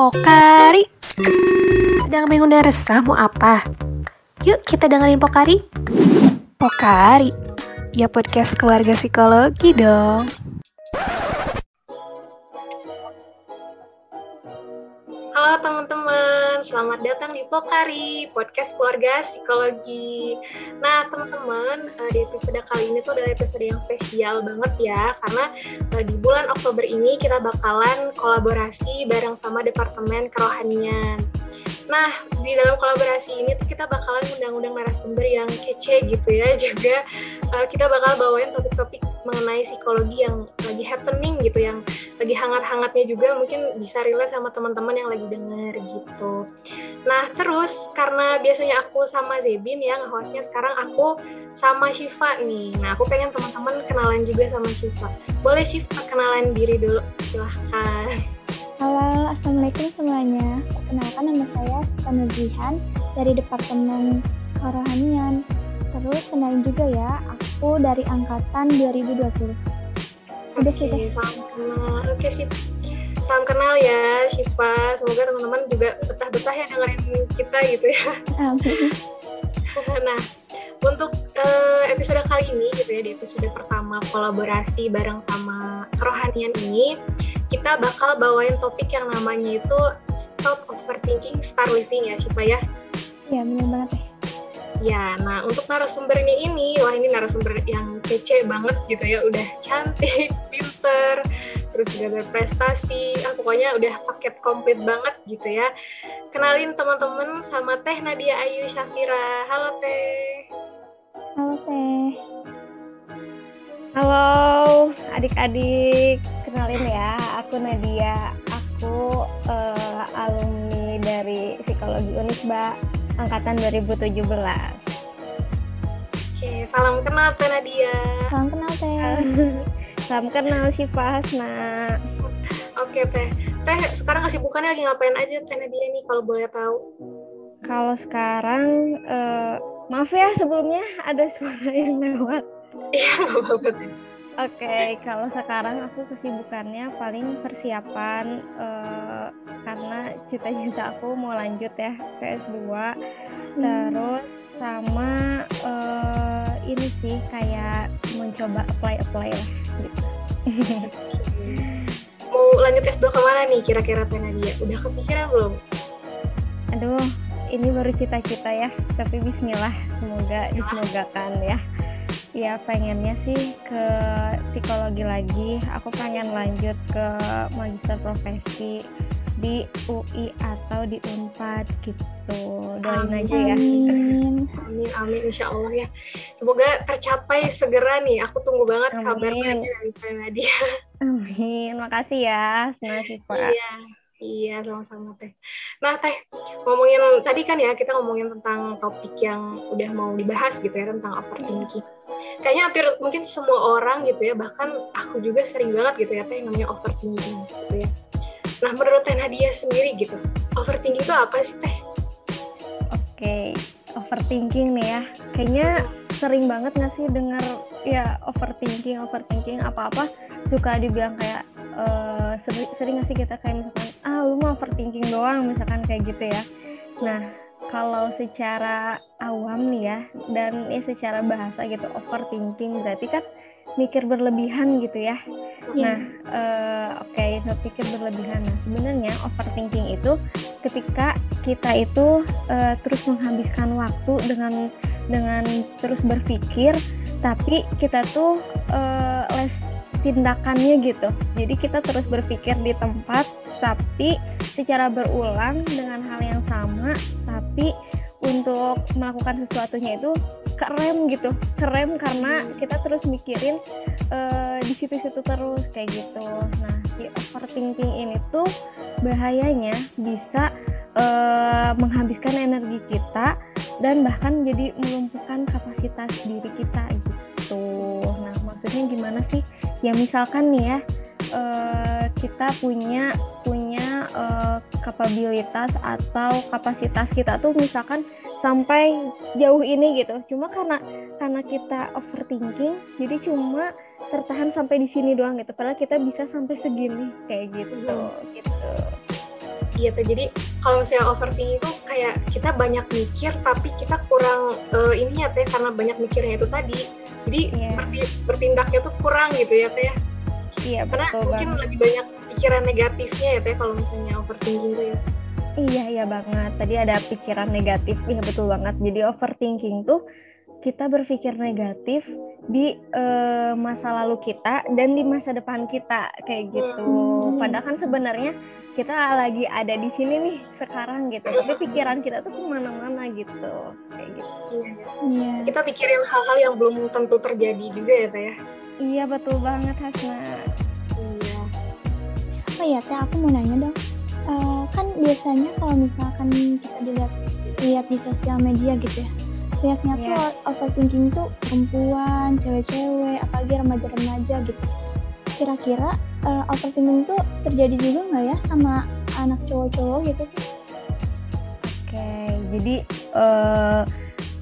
Pokari. Sedang bingung dan resah mau apa? Yuk kita dengerin Pokari. Pokari. Ya podcast keluarga psikologi dong selamat datang di Pokari, podcast keluarga psikologi. Nah teman-teman, eh, di episode kali ini tuh adalah episode yang spesial banget ya, karena eh, di bulan Oktober ini kita bakalan kolaborasi bareng sama Departemen Kerohanian. Nah, di dalam kolaborasi ini tuh kita bakalan undang-undang narasumber yang kece gitu ya, juga uh, kita bakal bawain topik-topik mengenai psikologi yang lagi happening gitu, yang lagi hangat-hangatnya juga mungkin bisa relate sama teman-teman yang lagi denger gitu. Nah, terus karena biasanya aku sama Zebin ya nge-hostnya, sekarang aku sama Shiva nih. Nah, aku pengen teman-teman kenalan juga sama Shiva. Boleh Shiva kenalan diri dulu, silahkan. Halo, Assalamualaikum semuanya. Perkenalkan nama saya Sita Nurjihan dari Departemen Kerohanian. Terus kenalin juga ya, aku dari Angkatan 2020. Udah sih, Oke, salam kenal. Oke, sip. Salam kenal ya, Shiva. Semoga teman-teman juga betah-betah ya dengerin kita gitu ya. Nah, untuk eh, episode kali ini gitu ya, di episode pertama kolaborasi bareng sama kerohanian ini, kita bakal bawain topik yang namanya itu Stop Overthinking, Start Living ya, Shiva ya. Ya, bener banget ya. Ya, nah untuk narasumbernya ini, wah ini narasumber yang kece banget gitu ya, udah cantik, pinter, terus juga berprestasi, ah pokoknya udah paket komplit banget gitu ya. Kenalin teman-teman sama Teh Nadia Ayu Syafira. Halo Teh. Halo Teh. Halo adik-adik, kenalin ya, aku Nadia. Aku eh, alumni dari Psikologi Unisba angkatan 2017. Oke, salam kenal Teh Nadia. Salam kenal Teh. Salam kenal Syifa Hasna. Oke Teh. Teh, sekarang kesibukannya lagi ngapain aja Teh Nadia nih kalau boleh tahu? Kalau sekarang, eh, maaf ya sebelumnya ada suara yang lewat. Iya, nggak apa-apa. Oke, kalau sekarang aku kesibukannya paling persiapan eh, karena cita-cita aku mau lanjut ya ke S2. Terus sama eh, ini sih kayak mencoba apply-apply lah gitu. Mau lanjut S2 ke mana nih kira-kira Teh Nadia? Udah kepikiran belum? Aduh, ini baru cita-cita ya, tapi bismillah semoga disemogakan ya. Ya pengennya sih ke psikologi lagi. Aku pengen lanjut ke magister profesi di UI atau di Unpad gitu. Doain aja ya. Amin. Amin, amin, insya Allah ya. Semoga tercapai segera nih. Aku tunggu banget Amin. kabarnya dari Nadia. Amin. Makasih ya, Sena Siva. Iya, iya, sama-sama Teh. Nah, Teh, ngomongin tadi kan ya kita ngomongin tentang topik yang udah mau dibahas gitu ya tentang overthinking. Kayaknya hampir mungkin semua orang gitu ya, bahkan aku juga sering banget gitu ya Teh yang namanya overthinking gitu ya. Nah, menurut Teh Nadia sendiri gitu, overthinking itu apa sih Teh? Oke, overthinking nih ya. Kayaknya sering banget nggak sih dengar ya overthinking, overthinking apa-apa suka dibilang kayak eh, seri- sering nggak sih kita kayak misalkan ah lu mah overthinking doang misalkan kayak gitu ya. Nah kalau secara awam nih ya dan ya secara bahasa gitu overthinking berarti kan mikir berlebihan gitu ya. Nah, eh, oke, so pikir berlebihan. Nah, sebenarnya overthinking itu ketika kita itu eh, terus menghabiskan waktu dengan dengan terus berpikir, tapi kita tuh eh, les tindakannya gitu. Jadi kita terus berpikir di tempat, tapi secara berulang dengan hal yang sama, tapi untuk melakukan sesuatunya itu kerem gitu, kerem karena kita terus mikirin eh, di situ-situ terus kayak gitu. Nah, si overthinking ini tuh bahayanya bisa eh, menghabiskan energi kita dan bahkan jadi melumpuhkan kapasitas diri kita gitu. Nah, maksudnya gimana sih? Ya misalkan nih ya, eh, kita punya punya eh, kapabilitas atau kapasitas kita tuh misalkan sampai jauh ini gitu. Cuma karena karena kita overthinking, jadi cuma tertahan sampai di sini doang gitu. Padahal kita bisa sampai segini kayak gitu. gitu. Iya teh. Jadi kalau misalnya overthinking itu kayak kita banyak mikir tapi kita kurang uh, ini ya teh karena banyak mikirnya itu tadi. Jadi Iya. berti- bertindaknya tuh kurang gitu ya teh. Iya Karena betul mungkin banget. lebih banyak pikiran negatifnya ya teh kalau misalnya overthinking itu ya. Iya iya banget. Tadi ada pikiran negatif, iya betul banget. Jadi overthinking tuh kita berpikir negatif di eh, masa lalu kita dan di masa depan kita kayak gitu. Hmm. Padahal kan sebenarnya kita lagi ada di sini nih sekarang gitu. Tapi pikiran kita tuh ke mana-mana gitu, kayak gitu. Iya, iya. Iya. Kita pikirin hal-hal yang belum tentu terjadi juga ya teh ya. Iya betul banget Hasna. Iya. Oh iya teh aku mau nanya dong. Eh, kan biasanya kalau misalkan kita dilihat lihat di sosial media gitu ya, lihatnya Iya. tuh overthinking tuh perempuan, cewek-cewek, apalagi remaja-remaja gitu. Kira-kira eh, overthinking tuh terjadi juga nggak ya sama anak cowok-cowok gitu? Oke, jadi eh,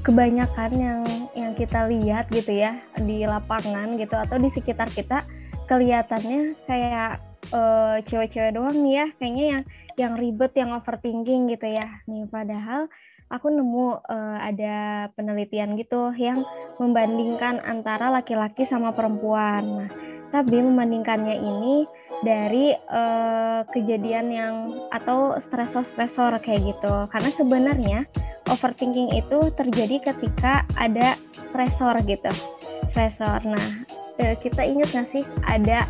kebanyakan yang yang kita lihat gitu ya di lapangan gitu atau di sekitar kita kelihatannya kayak eh, cewek-cewek doang nih ya, kayaknya yang yang ribet, yang overthinking gitu ya. Nih padahal aku nemu eh, ada penelitian gitu yang membandingkan antara laki-laki sama perempuan. Nah, tapi membandingkannya ini dari eh, kejadian yang atau stresor-stresor kayak gitu. Karena sebenarnya overthinking itu terjadi ketika ada stresor gitu. Stresor. Nah, kita ingat nggak sih ada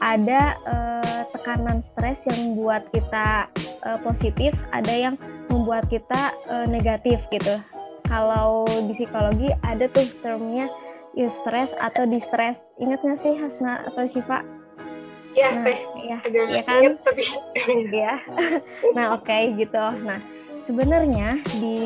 ada eh, tekanan stres yang membuat kita eh, positif, ada yang membuat kita eh, negatif gitu. Kalau di psikologi ada tuh termnya eustress atau distress. Ingat nggak sih Hasna atau Syifa? Ya Nah, teh. iya, Agak iya kan? inget tapi ya. Nah, oke gitu. Nah, sebenarnya di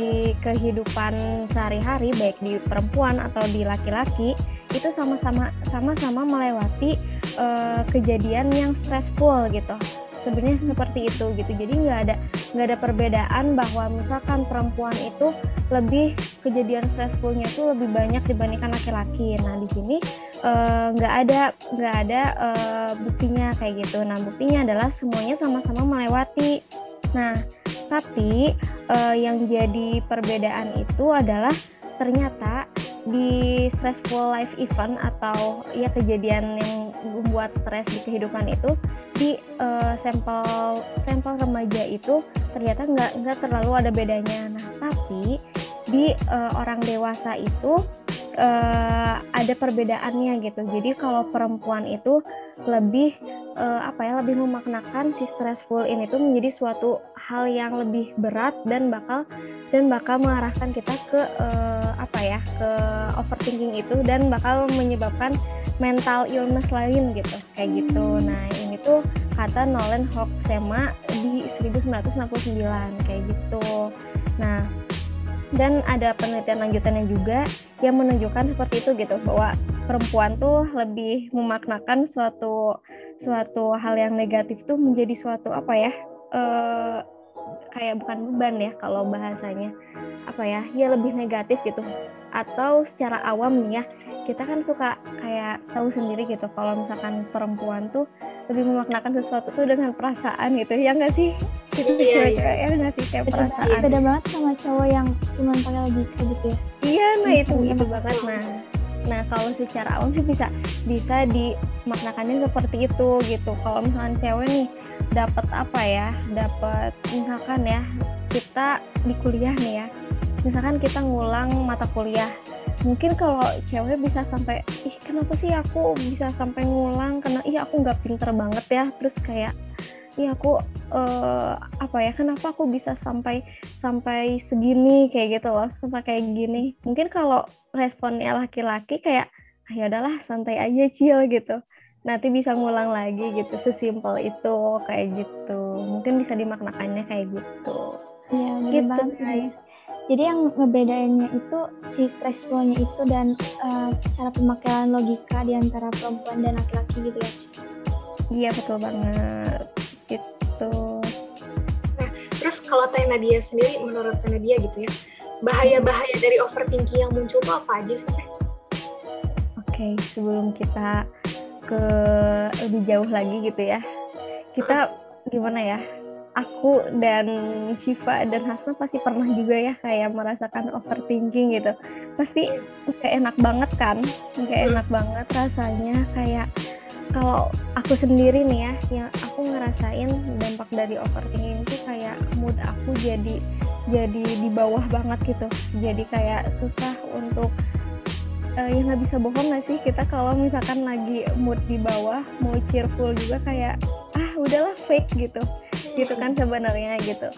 kehidupan sehari-hari baik di perempuan atau di laki-laki itu sama-sama sama-sama melewati eh, kejadian yang stressful gitu. Sebenarnya seperti itu gitu. Jadi nggak ada nggak ada perbedaan bahwa misalkan perempuan itu lebih kejadian stressfulnya itu lebih banyak dibandingkan laki-laki. Nah, di sini eh, nggak ada nggak ada eh, buktinya kayak gitu. Nah, buktinya adalah semuanya sama-sama melewati. Nah, tapi eh, yang jadi perbedaan itu adalah ternyata di stressful life event atau ya kejadian yang membuat stres di kehidupan itu di eh, sampel sampel remaja itu ternyata nggak nggak terlalu ada bedanya. Nah, tapi di eh, orang dewasa itu eh, ada perbedaannya gitu. Jadi kalau perempuan itu lebih eh, apa ya lebih memaknakan si stressful ini tuh menjadi suatu hal yang lebih berat dan bakal dan bakal mengarahkan kita ke eh, apa ya ke overthinking itu dan bakal menyebabkan mental illness lain gitu kayak gitu. Nah ini tuh kata Nolan Hoxema di 1969 kayak gitu. Nah dan ada penelitian lanjutannya juga yang menunjukkan seperti itu gitu bahwa perempuan tuh lebih memaknakan suatu suatu hal yang negatif tuh menjadi suatu apa ya eh, kayak bukan beban ya kalau bahasanya. Apa ya ya lebih negatif gitu. Atau secara awam nih ya kita kan suka kayak tahu sendiri gitu kalau misalkan perempuan tuh lebih memaknakan sesuatu tuh dengan perasaan gitu ya nggak sih itu Iya, cewek-cewek ya nggak sih kayak perasaan beda banget sama cowok yang cuma pakai logika gitu ya. Iya, nah itu iya. itu banget. Nah, nah kalau secara awam sih bisa bisa dimaknakannya seperti itu gitu. Kalau misalkan cewek nih dapat apa ya? Dapat misalkan ya kita di kuliah nih ya. Misalkan kita ngulang mata kuliah. Mungkin kalau cewek bisa sampai ih kenapa sih aku bisa sampai ngulang? Karena ih aku nggak pinter banget ya. Terus kayak ih aku eh, apa ya kenapa aku bisa sampai sampai segini? Kayak gitu loh sampai kayak gini. Mungkin kalau responnya laki-laki kayak ah ya udahlah santai aja chill gitu. Nanti bisa ngulang lagi gitu sesimpel itu kayak gitu. Mungkin bisa dimaknakannya kayak gitu. Bener Gitu, guys. Jadi yang ngebedainnya itu si stressfulnya itu dan eh, cara pemakaian logika di antara perempuan dan laki-laki gitu ya. iya betul banget gitu Terus kalau Teh Nadia sendiri, menurut Teh Nadia gitu ya, bahaya-bahaya dari overthinking yang muncul tuh apa aja sih Teh? Oke, sebelum kita ke lebih jauh lagi gitu ya, kita gimana ya? Aku dan Shiva dan Hasna pasti pernah juga ya kayak merasakan overthinking gitu. Pasti kayak enak banget kan, kayak enak banget rasanya kayak kalau aku sendiri nih ya, yang aku ngerasain dampak dari overthinking itu kayak mood aku jadi jadi di bawah banget gitu. Jadi kayak susah untuk uh, ya nggak bisa bohong nggak sih kita kalau misalkan lagi mood di bawah mau cheerful juga kayak ah udahlah fake gitu gitu kan sebenarnya gitu.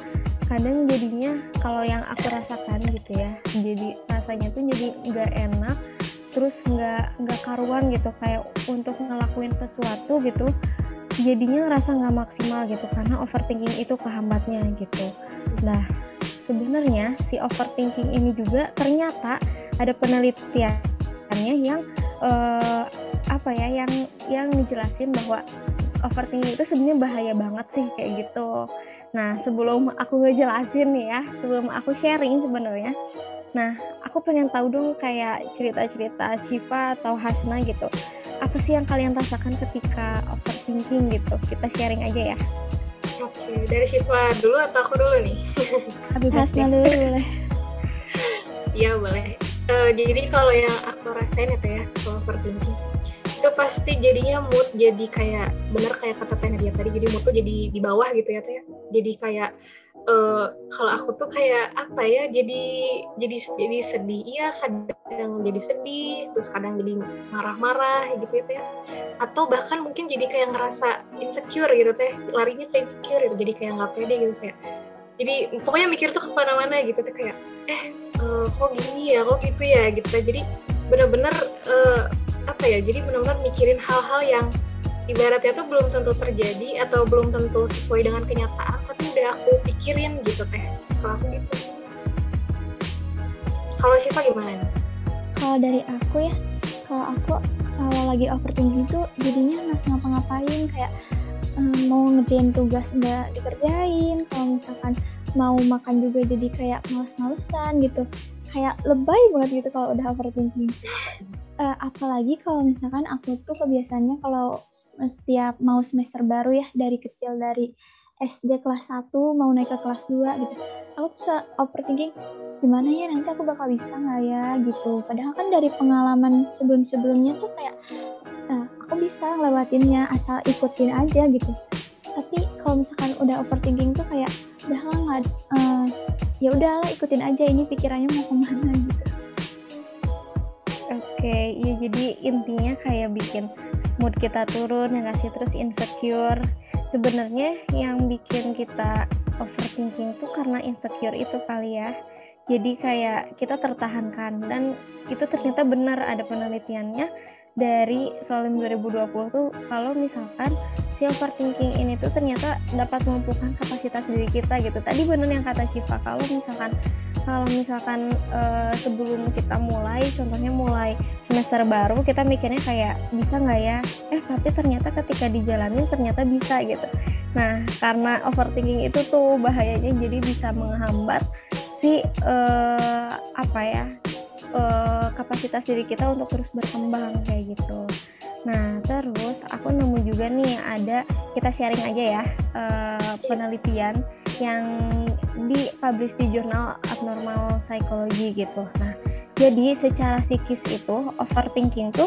Kadang jadinya kalau yang aku rasakan gitu ya jadi rasanya tuh jadi nggak enak terus nggak nggak karuan gitu. Kayak untuk ngelakuin sesuatu gitu jadinya ngerasa nggak maksimal gitu karena overthinking itu kehambatnya gitu. Nah sebenarnya si overthinking ini juga ternyata ada penelitiannya yang uh, apa ya yang yang ngejelasin bahwa overthinking itu sebenarnya bahaya banget sih kayak gitu. Nah, sebelum aku ngejelasin nih ya, sebelum aku sharing sebenarnya, nah aku pengen tahu dong kayak cerita-cerita Shiva atau Hasna gitu. Apa sih yang kalian rasakan ketika overthinking gitu? Kita sharing aja ya. Oke, dari Shiva dulu atau aku dulu nih? Hasna dulu boleh. Iya boleh. Uh, jadi kalau yang aku rasain itu ya, kalau overthinking itu pasti jadinya mood jadi kayak bener kayak kata Teh dia tadi jadi mood tuh jadi di bawah gitu ya Teh jadi kayak uh, kalau aku tuh kayak apa ya jadi jadi jadi sedih. Iya kadang jadi sedih terus kadang jadi marah-marah gitu ya Teh atau bahkan mungkin jadi kayak ngerasa insecure gitu Teh larinya ke insecure gitu jadi kayak nggak pede gitu kayak jadi pokoknya mikir tuh ke mana-mana gitu Teh kayak eh uh, kok gini ya kok gitu ya gitu. Jadi bener-bener uh, apa ya jadi benar-benar mikirin hal-hal yang ibaratnya tuh belum tentu terjadi atau belum tentu sesuai dengan kenyataan tapi udah aku pikirin gitu teh kalau aku gitu. Kalau Siva gimana? Kalau dari aku ya kalau aku kalau lagi overthinking tuh jadinya nggak ngapa-ngapain kayak um, mau ngerjain tugas nggak dikerjain kalau misalkan mau makan juga jadi kayak males-malesan gitu kayak lebay banget gitu kalau udah overthinking. Uh, apalagi kalau misalkan aku tuh kebiasaannya kalau setiap mau semester baru ya dari kecil dari SD kelas 1 mau naik ke kelas 2 gitu aku tuh overthinking gimana ya nanti aku bakal bisa nggak ya? gitu. Padahal kan dari pengalaman sebelum-sebelumnya tuh kayak nah, aku bisa ngelewatinnya asal ikutin aja gitu. Tapi kalau misalkan udah overthinking tuh kayak udah nggak uh, ya udahlah ikutin aja ini pikirannya mau ke mana gitu Oke, iya jadi intinya kayak bikin mood kita turun, yang ngasih terus insecure. Sebenarnya yang bikin kita overthinking tuh karena insecure itu kali ya. Jadi kayak kita tertahankan dan itu ternyata benar ada penelitiannya dari Solim 2020 tuh kalau misalkan si overthinking ini tuh ternyata dapat melumpuhkan kapasitas diri kita gitu. Tadi benar yang kata Cipa kalau misalkan kalau misalkan uh, sebelum kita mulai contohnya mulai semester baru kita mikirnya kayak bisa nggak ya eh tapi ternyata ketika dijalanin ternyata bisa gitu nah karena overthinking itu tuh bahayanya jadi bisa menghambat si uh, apa ya uh, kapasitas diri kita untuk terus berkembang kayak gitu Nah, terus aku nemu juga nih ada kita sharing aja ya uh, penelitian yang dipublish di jurnal Abnormal Psychology gitu. Nah, jadi secara psikis itu overthinking tuh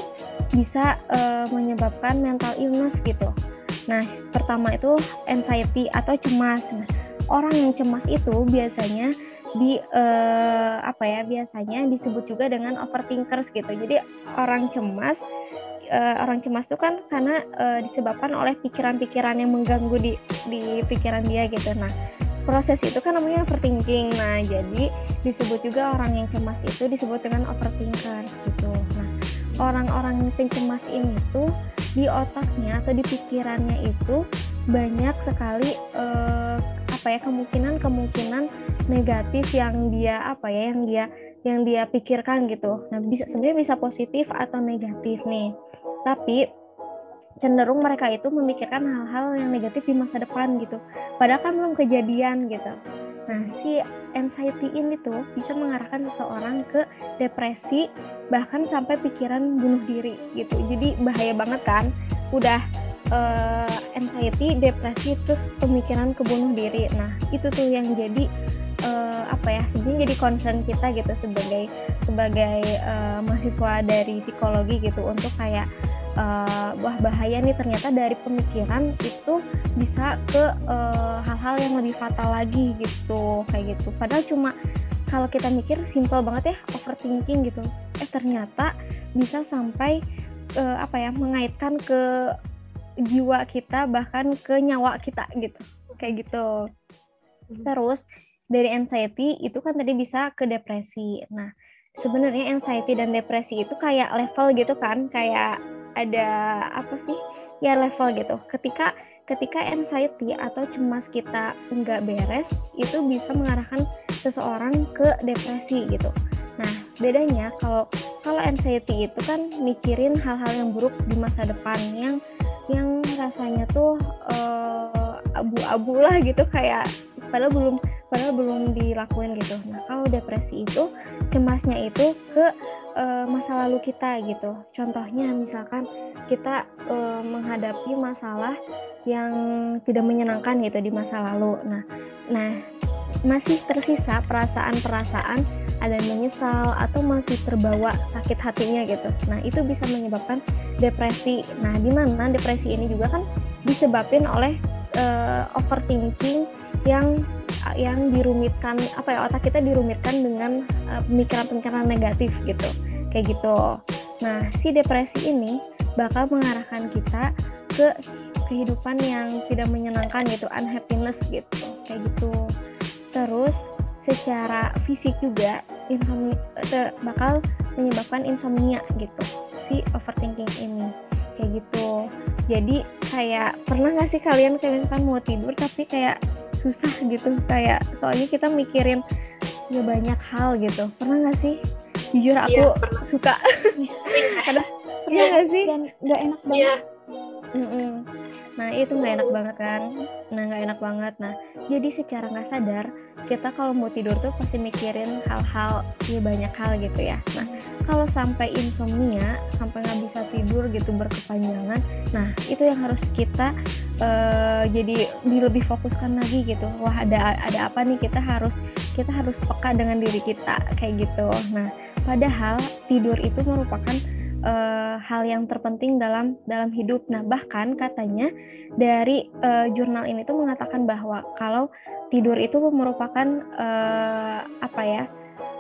bisa uh, menyebabkan mental illness gitu. Nah, pertama itu anxiety atau cemas. Nah, orang yang cemas itu biasanya di uh, apa ya biasanya disebut juga dengan overthinkers gitu. Jadi orang cemas uh, orang cemas itu kan karena uh, disebabkan oleh pikiran-pikiran yang mengganggu di di pikiran dia gitu. Nah, proses itu kan namanya overthinking. Nah, jadi disebut juga orang yang cemas itu disebut dengan overthinker gitu. Nah, orang-orang yang cemas ini tuh di otaknya atau di pikirannya itu banyak sekali uh, apa ya kemungkinan-kemungkinan negatif yang dia apa ya yang dia yang dia pikirkan gitu. Nah, bisa sebenarnya bisa positif atau negatif nih tapi cenderung mereka itu memikirkan hal-hal yang negatif di masa depan gitu. Padahal kan belum kejadian gitu. Nah, si anxiety ini tuh bisa mengarahkan seseorang ke depresi bahkan sampai pikiran bunuh diri gitu. Jadi bahaya banget kan. Udah uh, anxiety, depresi, terus pemikiran kebunuh diri. Nah, itu tuh yang jadi uh, apa ya? Sebenarnya jadi concern kita gitu sebagai sebagai uh, mahasiswa dari psikologi gitu untuk kayak uh, wah bahaya nih ternyata dari pemikiran itu bisa ke hal-hal uh, yang lebih fatal lagi gitu kayak gitu. Padahal cuma kalau kita mikir simple banget ya overthinking gitu. Eh ternyata bisa sampai uh, apa ya mengaitkan ke jiwa kita bahkan ke nyawa kita gitu kayak gitu hmm. terus dari anxiety itu kan tadi bisa ke depresi. Nah sebenarnya anxiety dan depresi itu kayak level gitu kan kayak ada apa sih? Ya level gitu. Ketika ketika anxiety atau cemas kita nggak beres itu bisa mengarahkan seseorang ke depresi gitu. Nah bedanya kalau kalau anxiety itu kan mikirin hal-hal yang buruk di masa depan yang yang rasanya tuh uh, abu-abu lah gitu kayak padahal belum padahal belum dilakuin gitu. Nah kalau depresi itu cemasnya itu ke uh, masa lalu kita gitu. Contohnya misalkan kita uh, menghadapi masalah yang tidak menyenangkan gitu di masa lalu. Nah, nah masih tersisa perasaan-perasaan ada yang menyesal atau masih terbawa sakit hatinya gitu. Nah, itu bisa menyebabkan depresi. Nah, di mana depresi ini juga kan disebabkan oleh uh, overthinking yang yang dirumitkan apa ya otak kita dirumitkan dengan pemikiran pemikiran-pemikiran negatif gitu. Kayak gitu. Nah, si depresi ini bakal mengarahkan kita ke kehidupan yang tidak menyenangkan gitu, unhappiness gitu. Kayak gitu. Terus secara fisik juga insomnia bakal menyebabkan insomnia gitu si overthinking ini kayak gitu jadi kayak pernah nggak sih kalian kalian kan mau tidur tapi kayak susah gitu. Kayak soalnya kita mikirin ya banyak hal gitu. Pernah nggak sih? Jujur aku iya, suka. Ada pernah nggak sih? dan nggak enak banget. Iya. mm -mm. Nah itu nggak enak banget kan? Nah nggak enak banget. Nah jadi secara nggak sadar kita kalau mau tidur tuh pasti mikirin hal-hal ya banyak hal gitu ya. Nah kalau sampai insomnia sampai nggak bisa tidur gitu berkepanjangan nah itu yang harus kita uh, jadi lebih fokuskan lagi gitu. Wah ada ada apa nih? Kita harus kita harus peka dengan diri kita kayak gitu. Nah padahal tidur itu merupakan uh, hal yang terpenting dalam dalam hidup. Nah, bahkan katanya dari uh, jurnal ini tuh mengatakan bahwa kalau tidur itu merupakan uh, apa ya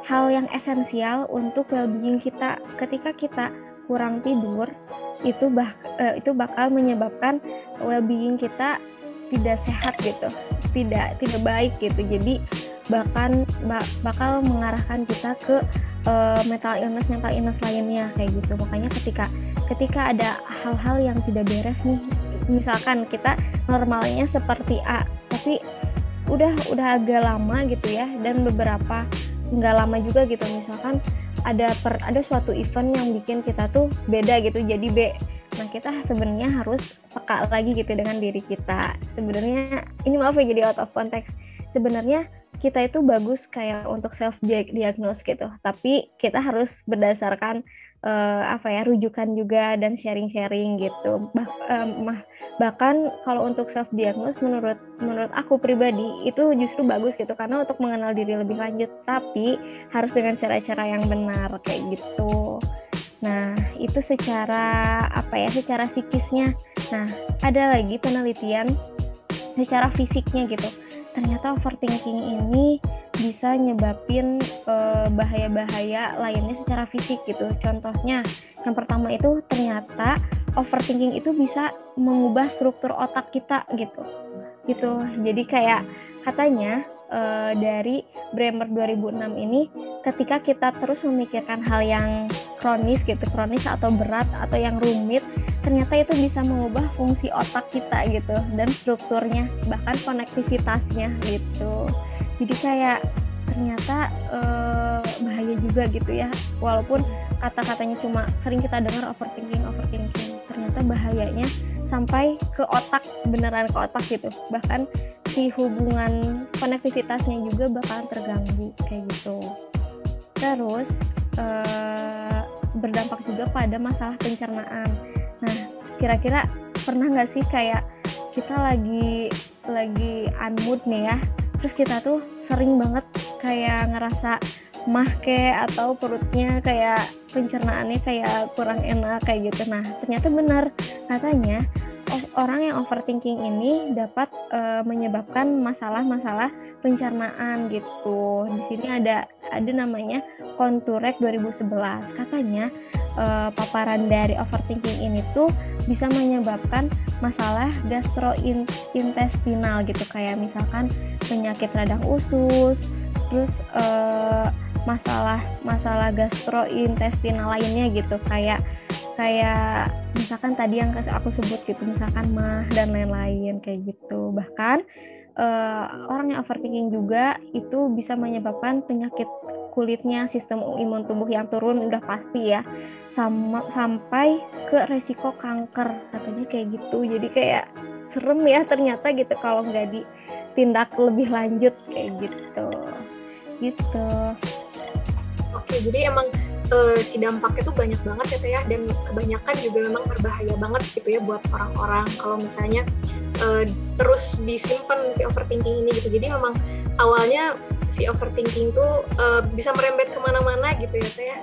hal yang esensial untuk well-being kita ketika kita kurang tidur itu bah uh, itu bakal menyebabkan well-being kita tidak sehat gitu tidak tidak baik gitu jadi bahkan bak bakal mengarahkan kita ke uh, mental illness mental illness lainnya kayak gitu. Makanya ketika ketika ada hal-hal yang tidak beres nih misalkan kita normalnya seperti A tapi udah udah agak lama gitu ya dan beberapa nggak lama juga gitu. Misalkan ada per ada suatu event yang bikin kita tuh beda gitu jadi B. Nah kita sebenarnya harus peka lagi gitu dengan diri kita. Sebenarnya ini maaf ya jadi out of context. Sebenarnya kita itu bagus kayak untuk self diagnose gitu tapi kita harus berdasarkan uh, apa ya rujukan juga dan sharing-sharing gitu. Bah, um, bahkan kalau untuk self diagnose menurut menurut aku pribadi itu justru bagus gitu karena untuk mengenal diri lebih lanjut tapi harus dengan cara-cara yang benar kayak gitu. Nah, itu secara apa ya? Secara psikisnya. Nah, ada lagi penelitian secara fisiknya gitu. Ternyata overthinking ini bisa nyebabin eh, bahaya-bahaya lainnya secara fisik gitu. Contohnya, yang pertama itu ternyata overthinking itu bisa mengubah struktur otak kita gitu. Gitu. Jadi kayak katanya uh, dari Bremer 2006 ini ketika kita terus memikirkan hal yang kronis gitu, kronis atau berat atau yang rumit, ternyata itu bisa mengubah fungsi otak kita gitu dan strukturnya bahkan konektivitasnya gitu. Jadi kayak ternyata uh, bahaya juga gitu ya walaupun kata-katanya cuma sering kita dengar overthinking overthinking ternyata bahayanya sampai ke otak beneran ke otak gitu. Bahkan si hubungan konektivitasnya juga bakalan terganggu kayak gitu. Terus uh, berdampak juga pada masalah pencernaan. Nah kira-kira pernah nggak sih kayak kita lagi lagi unmood nih ya terus kita tuh sering banget kayak ngerasa mah kayak atau perutnya kayak pencernaannya kayak kurang enak kayak gitu. Nah ternyata benar. Katanya orang yang overthinking ini dapat uh, menyebabkan masalah-masalah pencernaan gitu. Di sini ada ada namanya Konturek 2011. Katanya uh, paparan dari overthinking ini tuh bisa menyebabkan masalah gastrointestinal gitu kayak misalkan penyakit radang usus, terus uh, masalah masalah gastrointestinal lainnya gitu kayak kayak misalkan tadi yang aku sebut gitu misalkan mah dan lain-lain kayak gitu. Bahkan uh, orang yang overthinking juga itu bisa menyebabkan penyakit kulitnya sistem imun tubuh yang turun udah pasti ya sama sampai ke resiko kanker katanya kayak gitu. Jadi kayak serem ya ternyata gitu kalau nggak ditindak lebih lanjut kayak gitu. Gitu. Oke jadi emang uh, si dampaknya tuh banyak banget ya teh ya. Dan kebanyakan juga memang berbahaya banget gitu ya buat orang-orang. Kalau misalnya uh, terus disimpan si overthinking ini gitu. Jadi memang awalnya si overthinking tuh uh, bisa merembet ke mana-mana gitu ya teh ya.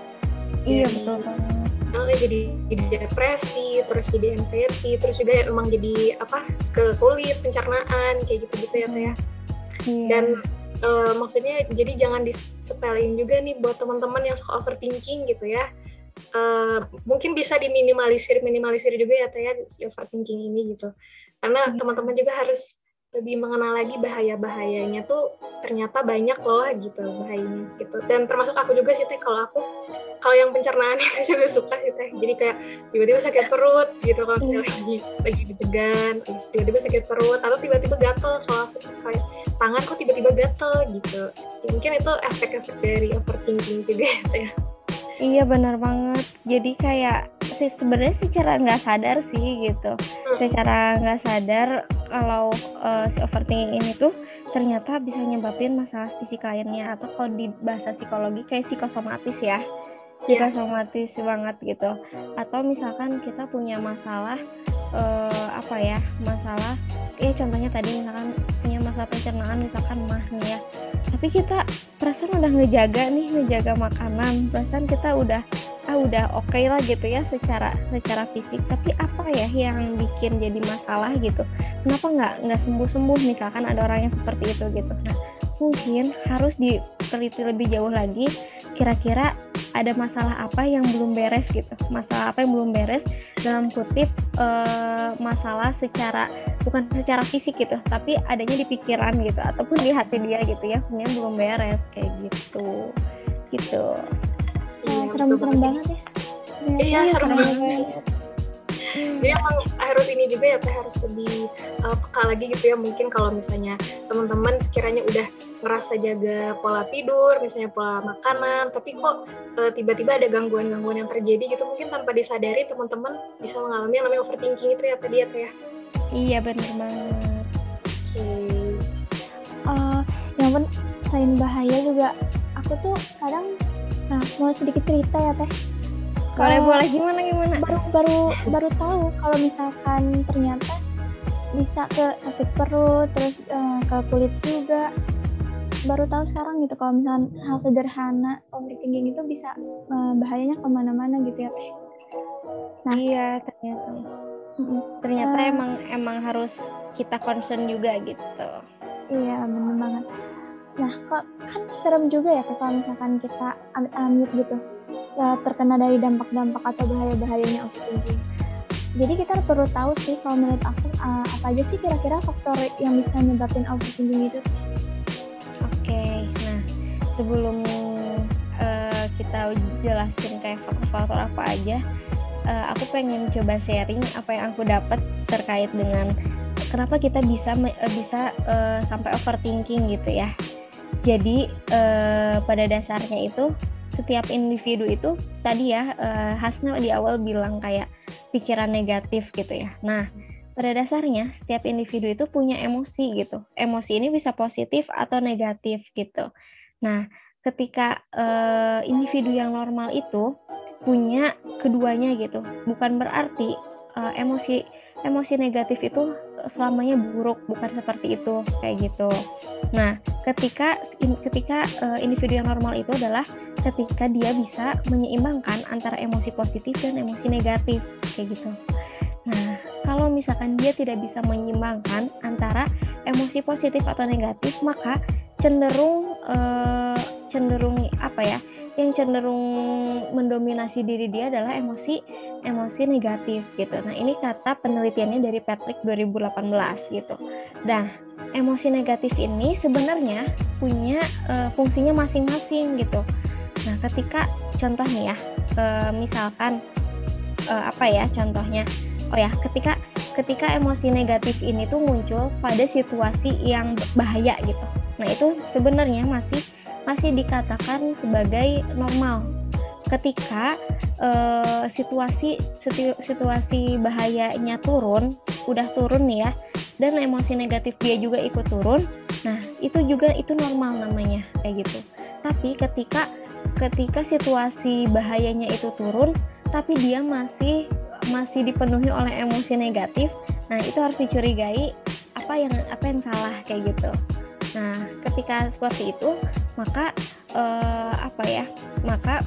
Iya betul banget. jadi, jadi depresi, terus jadi anxiety, terus juga emang jadi apa ke kulit, pencernaan kayak gitu-gitu ya teh ya. Iya. Dan uh, maksudnya jadi jangan disepelin juga nih buat teman-teman yang suka overthinking gitu ya uh, mungkin bisa diminimalisir minimalisir juga ya Taya si overthinking ini gitu karena hmm. teman-teman juga harus lebih mengenal lagi bahaya-bahayanya tuh ternyata banyak loh gitu bahayanya gitu. Dan termasuk aku juga sih teh kalau aku kalau yang pencernaan itu juga suka sih teh. Jadi kayak tiba-tiba sakit perut gitu kalau hmm. lagi lagi ditegan terus tiba-tiba sakit perut atau tiba-tiba gatel kalau aku kayak tangan kok tiba-tiba gatel gitu. Ya, mungkin itu efek-efek dari overthinking juga ya teh Iya benar banget. Jadi kayak sih sebenarnya secara nggak sadar sih gitu. Hmm. Secara nggak sadar kalau uh, si overthinking ini tuh ternyata bisa nyebabin masalah fisik lainnya atau kalau di bahasa psikologi kayak psikosomatis ya. Iya. Psikosomatis banget gitu. Atau misalkan kita punya masalah uh, apa ya? Masalah ya contohnya tadi misalkan punya masalah pencernaan misalkan mah nih ya. Tapi kita perasaan udah ngejaga nih ngejaga makanan. Perasaan kita udah ah udah oke okay lah gitu ya secara secara fisik. Tapi apa ya yang bikin jadi masalah gitu? Kenapa nggak nggak sembuh sembuh misalkan ada orang yang seperti itu gitu. Nah mungkin harus diteliti lebih jauh lagi kira-kira ada masalah apa yang belum beres gitu. Masalah apa yang belum beres? Dalam kutip uh, masalah secara bukan secara fisik gitu tapi adanya di pikiran gitu ataupun di hati dia gitu ya sebenarnya belum beres kayak gitu. Gitu. Iya, serem-serem banget ya. Iya, iya serem banget. jadi emang harus ini juga ya teh harus lebih uh, peka lagi gitu ya. Mungkin kalau misalnya teman-teman sekiranya udah ngerasa jaga pola tidur misalnya pola makanan tapi kok uh, tiba-tiba ada gangguan-gangguan yang terjadi gitu mungkin tanpa disadari teman-teman bisa mengalami yang namanya overthinking itu ya tadi ya teh ya Iya benar banget. Oke. Uh, yang pun selain bahaya juga aku tuh kadang nah mau sedikit cerita ya teh. Boleh boleh gimana gimana? Baru baru baru tahu kalau misalkan ternyata bisa ke sakit perut terus uh, ke kulit juga baru tahu sekarang gitu kalau misalnya hal sederhana overthinking itu bisa uh, bahayanya ke mana-mana gitu ya teh. Nah iya ternyata ternyata uh, emang emang harus kita concern juga gitu. Iya benar banget. Nah kok kan serem juga ya kalau misalkan kita amit-amit gitu. Ya, terkena dari dampak-dampak atau bahaya-bahayanya overthinking jadi kita perlu tahu sih kalau menurut aku uh, apa aja sih kira-kira faktor yang bisa nyebabin overthinking itu? Oke okay, nah sebelum uh, kita jelasin kayak faktor-faktor apa aja uh, aku pengen coba sharing apa yang aku dapat terkait dengan kenapa kita bisa uh, bisa uh, sampai overthinking gitu ya. Jadi uh, pada dasarnya itu setiap individu itu tadi ya uh, Hasna di awal bilang kayak pikiran negatif gitu ya. Nah, pada dasarnya setiap individu itu punya emosi gitu. Emosi ini bisa positif atau negatif gitu. Nah, ketika uh, individu yang normal itu punya keduanya gitu. Bukan berarti uh, emosi emosi negatif itu selamanya buruk bukan seperti itu kayak gitu nah ketika ketika uh, individu yang normal itu adalah ketika dia bisa menyeimbangkan antara emosi positif dan emosi negatif kayak gitu nah kalau misalkan dia tidak bisa menyeimbangkan antara emosi positif atau negatif maka cenderung uh, cenderung apa ya yang cenderung mendominasi diri dia adalah emosi emosi negatif gitu. Nah, ini kata penelitiannya dari Patrick 2018 gitu. Nah, emosi negatif ini sebenarnya punya uh, fungsinya masing-masing gitu. Nah, ketika contoh nih ya, uh, misalkan uh, apa ya contohnya? Oh ya, ketika ketika emosi negatif ini tuh muncul pada situasi yang bahaya gitu. Nah, itu sebenarnya masih masih dikatakan sebagai normal. Ketika uh, situasi situasi bahayanya turun udah turun nih ya dan emosi negatif dia juga ikut turun nah itu juga itu normal namanya kayak gitu. Tapi ketika ketika situasi bahayanya itu turun tapi dia masih masih dipenuhi oleh emosi negatif nah itu harus dicurigai apa yang apa yang salah kayak gitu Nah, ketika seperti itu, maka eh, apa ya? Maka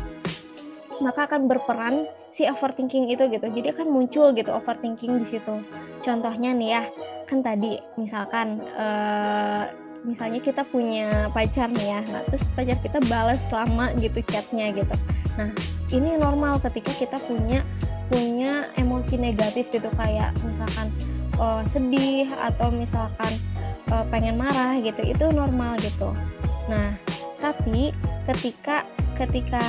maka akan berperan si overthinking itu gitu. Jadi akan muncul gitu overthinking di situ. Contohnya nih ya, kan tadi misalkan eh, misalnya kita punya pacar nih ya, nah terus pacar kita balas lama gitu chatnya gitu. Nah, ini normal ketika kita punya punya emosi negatif gitu kayak misalkan oh, sedih atau misalkan uh, pengen marah gitu itu normal gitu. Nah tapi ketika ketika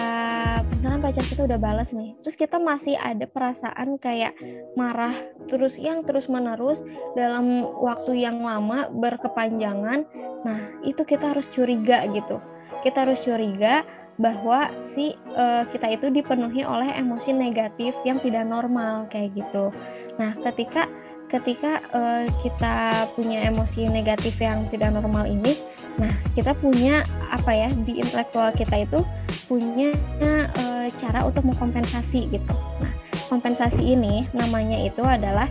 misalnya pacar kita udah balas nih terus kita masih ada perasaan kayak marah terus yang terus menerus dalam waktu yang lama berkepanjangan nah itu kita harus curiga gitu. Kita harus curiga bahwa si uh, kita itu dipenuhi oleh emosi negatif yang tidak normal kayak gitu. Nah ketika ketika uh, kita punya emosi negatif yang tidak normal ini, nah kita punya apa ya di intelektual kita itu punya uh, cara untuk mengkompensasi gitu. Nah kompensasi ini namanya itu adalah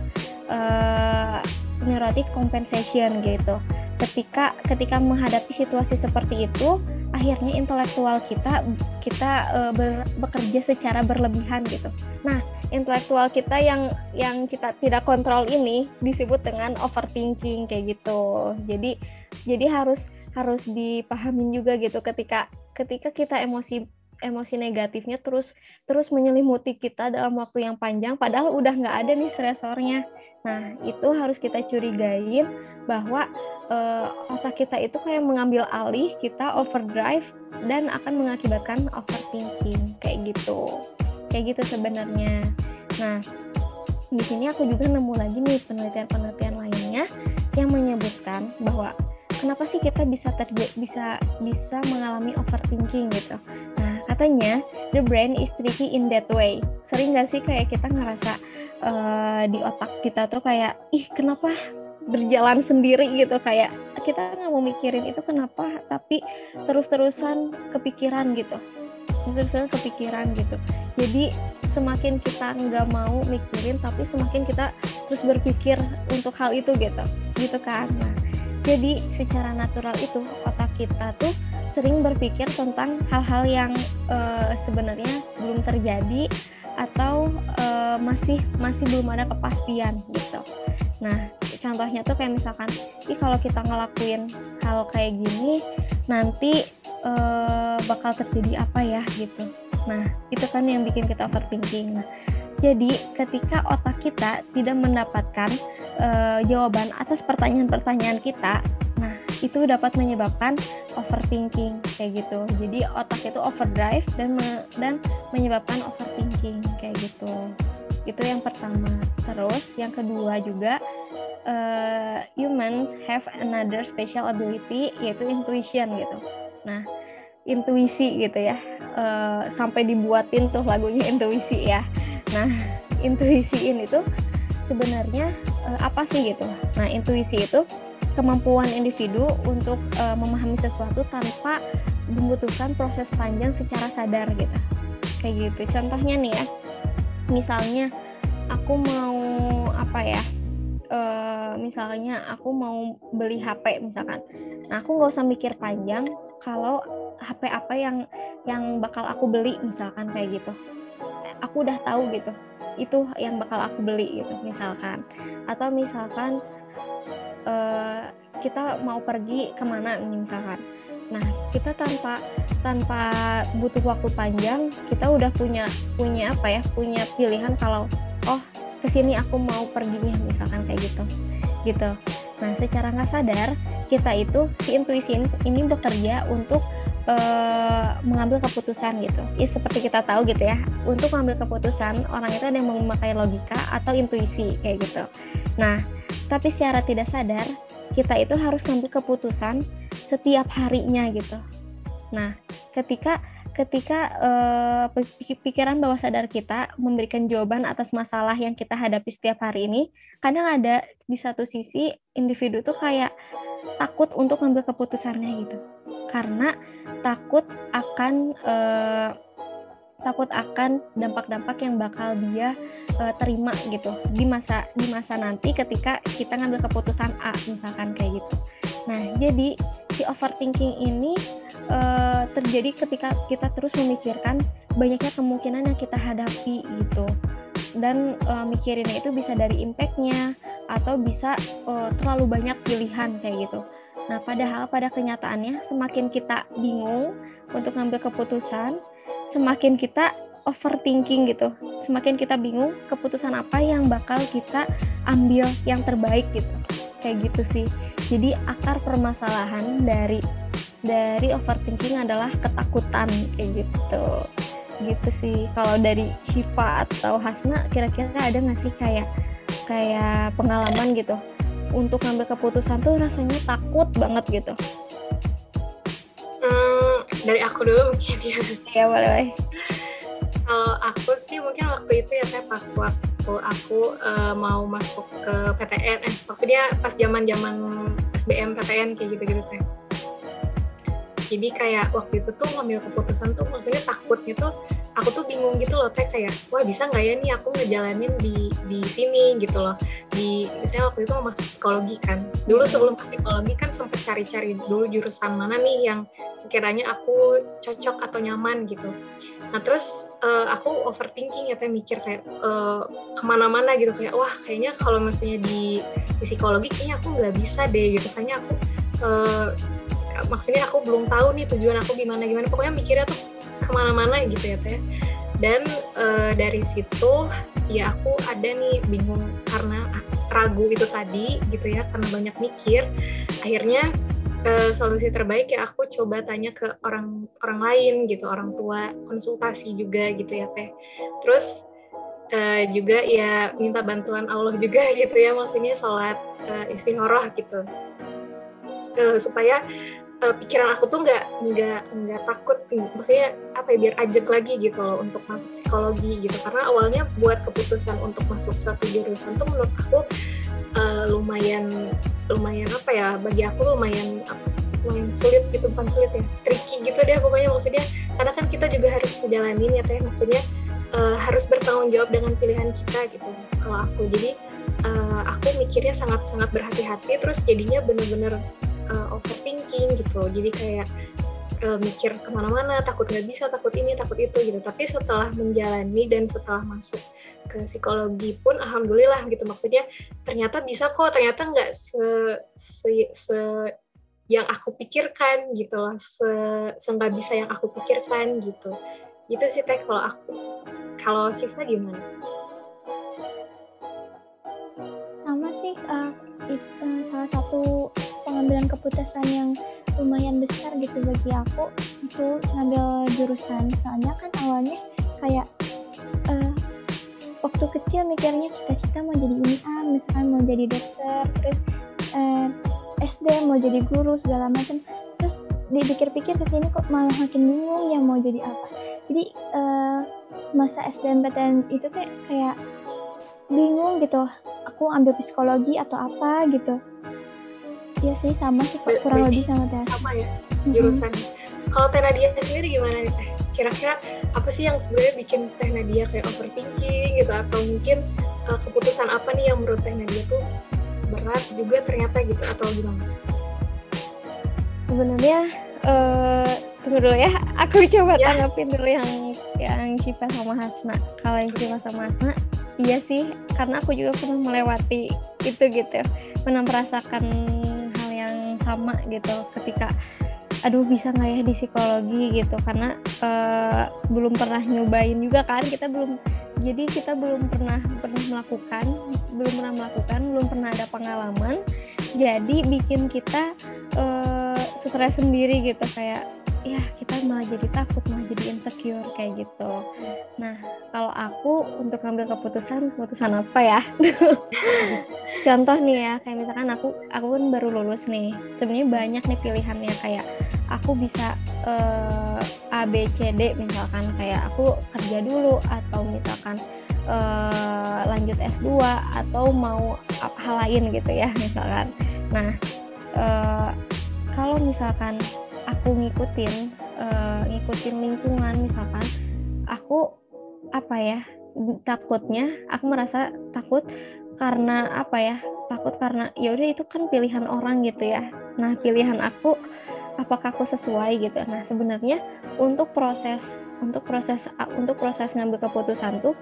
uh, neurotic compensation gitu. Ketika ketika menghadapi situasi seperti itu, akhirnya intelektual kita kita uh, ber, bekerja secara berlebihan gitu. Nah, intelektual kita yang yang kita tidak kontrol ini disebut dengan overthinking kayak gitu. Jadi jadi harus harus dipahamin juga gitu ketika ketika kita emosi emosi negatifnya terus terus menyelimuti kita dalam waktu yang panjang padahal udah nggak ada nih stresornya. Nah, itu harus kita curigain bahwa uh, otak kita itu kayak mengambil alih, kita overdrive dan akan mengakibatkan overthinking kayak gitu. Kayak gitu sebenarnya. Nah, di sini aku juga nemu lagi nih penelitian-penelitian lainnya yang menyebutkan bahwa kenapa sih kita bisa terjadi bisa bisa mengalami overthinking gitu. Nah, katanya the brain is tricky in that way. Sering gak sih kayak kita ngerasa uh, di otak kita tuh kayak ih kenapa berjalan sendiri? Gitu kayak kita nggak mau mikirin itu kenapa tapi terus-terusan kepikiran gitu. Terus-terusan kepikiran gitu. Jadi semakin kita nggak mau mikirin tapi semakin kita terus berpikir untuk hal itu gitu. Gitu kan? Nah jadi secara natural itu otak kita tuh sering berpikir tentang hal-hal yang uh, sebenarnya belum terjadi atau uh, masih masih belum ada kepastian gitu. Nah, contohnya tuh kayak misalkan, ih kalau kita ngelakuin hal kayak gini, nanti uh, bakal terjadi apa ya gitu. Nah, itu kan yang bikin kita overthinking. Nah, jadi ketika otak kita tidak mendapatkan uh, jawaban atas pertanyaan-pertanyaan kita, itu dapat menyebabkan overthinking kayak gitu. Jadi otak itu overdrive dan me dan menyebabkan overthinking kayak gitu. Itu yang pertama. Terus yang kedua juga uh, humans have another special ability yaitu intuition gitu. Nah, intuisi gitu ya. Uh, sampai dibuatin tuh lagunya intuisi ya. Nah, intuisi ini tuh sebenarnya uh, apa sih gitu? Nah, intuisi itu kemampuan individu untuk uh, memahami sesuatu tanpa membutuhkan proses panjang secara sadar gitu. Kayak gitu. Contohnya nih ya, misalnya aku mau apa ya? uh, misalnya aku mau beli HP misalkan nah aku nggak usah mikir panjang kalau HP apa yang yang bakal aku beli misalkan kayak gitu aku udah tahu gitu itu yang bakal aku beli gitu misalkan atau misalkan uh, kita mau pergi ke mana misalkan. Nah kita tanpa tanpa butuh waktu panjang kita udah punya punya apa ya punya pilihan kalau oh ke sini aku mau perginya misalkan kayak gitu. Gitu. Nah secara nggak sadar kita itu si intuisi ini bekerja untuk uh, mengambil keputusan gitu. Ya seperti kita tahu gitu ya untuk mengambil keputusan orang itu ada yang memakai logika atau intuisi kayak gitu. Nah tapi secara tidak sadar kita itu harus mengambil keputusan setiap harinya gitu. Nah, ketika ketika uh, pikiran bawah sadar kita memberikan jawaban atas masalah yang kita hadapi setiap hari ini, kadang ada di satu sisi individu tuh kayak takut untuk mengambil keputusannya gitu. Karena takut akan uh, takut akan dampak-dampak yang bakal dia uh, terima gitu di masa di masa nanti ketika kita ngambil keputusan A misalkan kayak gitu. Nah, jadi si overthinking ini uh, terjadi ketika kita terus memikirkan banyaknya kemungkinan yang kita hadapi gitu. Dan uh, mikirinnya itu bisa dari impactnya atau bisa uh, terlalu banyak pilihan kayak gitu. Nah, padahal pada kenyataannya semakin kita bingung untuk ngambil keputusan, semakin kita overthinking gitu. Semakin kita bingung keputusan apa yang bakal kita ambil yang terbaik gitu. Kayak gitu sih. Jadi akar permasalahan dari dari overthinking adalah ketakutan kayak gitu. Gitu sih. Kalau dari Shiva atau Hasna kira-kira ada nggak sih kayak kayak pengalaman gitu untuk ngambil keputusan tuh rasanya takut banget gitu dari aku dulu mungkin ya. Ya boleh. Kalau aku sih mungkin waktu itu ya kayak waktu waktu aku uh, mau masuk ke PTN, eh maksudnya pas zaman zaman SBM PTN kayak gitu-gitu teh. Jadi kayak waktu itu tuh ngambil keputusan tuh maksudnya takutnya tuh aku tuh bingung gitu loh teh kayak wah bisa nggak ya nih aku ngejalanin di di sini gitu loh. Di misalnya waktu itu mau masuk psikologi kan. Dulu hmm. sebelum ke psikologi kan sempat cari-cari dulu jurusan mana nih yang sekiranya aku cocok atau nyaman gitu. Nah terus uh, aku overthinking ya teh mikir kayak uh, ke mana-mana gitu. Kayak wah kayaknya kalau misalnya di, di psikologi kayaknya aku nggak bisa deh gitu. Kayaknya aku uh, maksudnya aku belum tahu nih tujuan aku gimana gimana. Pokoknya mikirnya tuh ke mana-mana gitu ya teh. Dan e, dari situ ya aku ada nih bingung karena ragu itu tadi gitu ya karena banyak mikir. Akhirnya e, solusi terbaik ya aku coba tanya ke orang orang lain gitu orang tua konsultasi juga gitu ya teh. Terus e, juga ya minta bantuan Allah juga gitu ya maksudnya sholat istikharah gitu e, supaya uh, pikiran aku tuh nggak nggak nggak takut maksudnya apa ya biar ajak lagi gitu loh untuk masuk psikologi gitu. Karena awalnya buat keputusan untuk masuk suatu jurusan tuh menurut aku uh, lumayan lumayan apa ya bagi aku lumayan apa lumayan sulit gitu. Bukan sulit ya tricky gitu deh pokoknya. Maksudnya karena kan kita juga harus menjalanin ya teh. Maksudnya uh, harus bertanggung jawab dengan pilihan kita gitu kalau aku. Jadi uh, aku mikirnya sangat sangat berhati-hati terus jadinya bener-bener uh, overthinking gitu. Jadi kayak uh, mikir ke mana-mana takut nggak bisa takut ini takut itu gitu. Tapi setelah menjalani dan setelah masuk ke psikologi pun alhamdulillah gitu. Maksudnya ternyata bisa kok ternyata nggak se, se, se yang aku pikirkan gitu loh. Se, se nggak bisa yang aku pikirkan gitu. Itu sih teh kalau aku kalau Siva gimana? Sama sih uh, it, uh, salah satu pengambilan keputusan yang lumayan besar gitu bagi aku itu ngambil jurusan. Soalnya kan awalnya kayak uh, waktu kecil mikirnya cita-cita mau jadi ini ah misalkan mau jadi dokter terus uh, eh, SD mau jadi guru segala macam. Terus dipikir-pikir ke sini kok malah makin bingung yang mau jadi apa. Jadi uh, masa SBMPTN itu kayak kayak bingung gitu. Aku ambil psikologi atau apa gitu Iya sih sama sih kurang lebih sama Teh. Sama ya jurusan. Kalau Teh Nadia sendiri gimana nih Teh? Kira-kira apa sih yang sebenarnya bikin Teh Nadia kayak overthinking gitu atau mungkin uh, keputusan apa nih yang menurut Teh Nadia tuh berat juga ternyata gitu atau gimana? Sebenarnya uh, tunggu dulu ya, aku coba ya. tanggapin dulu yang yang Cipa sama Hasna. Kalau yang Cipa sama Hasna, iya sih, karena aku juga pernah melewati itu gitu, pernah merasakan sama gitu ketika aduh bisa nggak ya di psikologi? gitu. Karena uh, belum pernah nyobain juga kan kita belum jadi kita belum pernah pernah melakukan belum pernah melakukan belum pernah ada pengalaman. Jadi bikin kita uh, stres sendiri gitu kayak ya kita malah jadi takut malah jadi insecure kayak gitu. Nah kalau aku untuk ngambil keputusan keputusan apa ya? Contoh nih ya kayak misalkan aku aku kan baru lulus nih. Sebenarnya banyak nih pilihannya kayak aku bisa uh, A B C D misalkan. Kayak aku kerja dulu atau misalkan uh, lanjut S2 atau mau hal lain gitu ya misalkan. Nah uh, kalau misalkan aku ngikutin uh, ngikutin lingkungan misalkan aku apa ya takutnya aku merasa takut karena apa ya takut karena ya udah itu kan pilihan orang gitu ya. Nah pilihan aku apakah aku sesuai gitu. Nah sebenarnya untuk proses untuk proses untuk proses ngambil keputusan tuh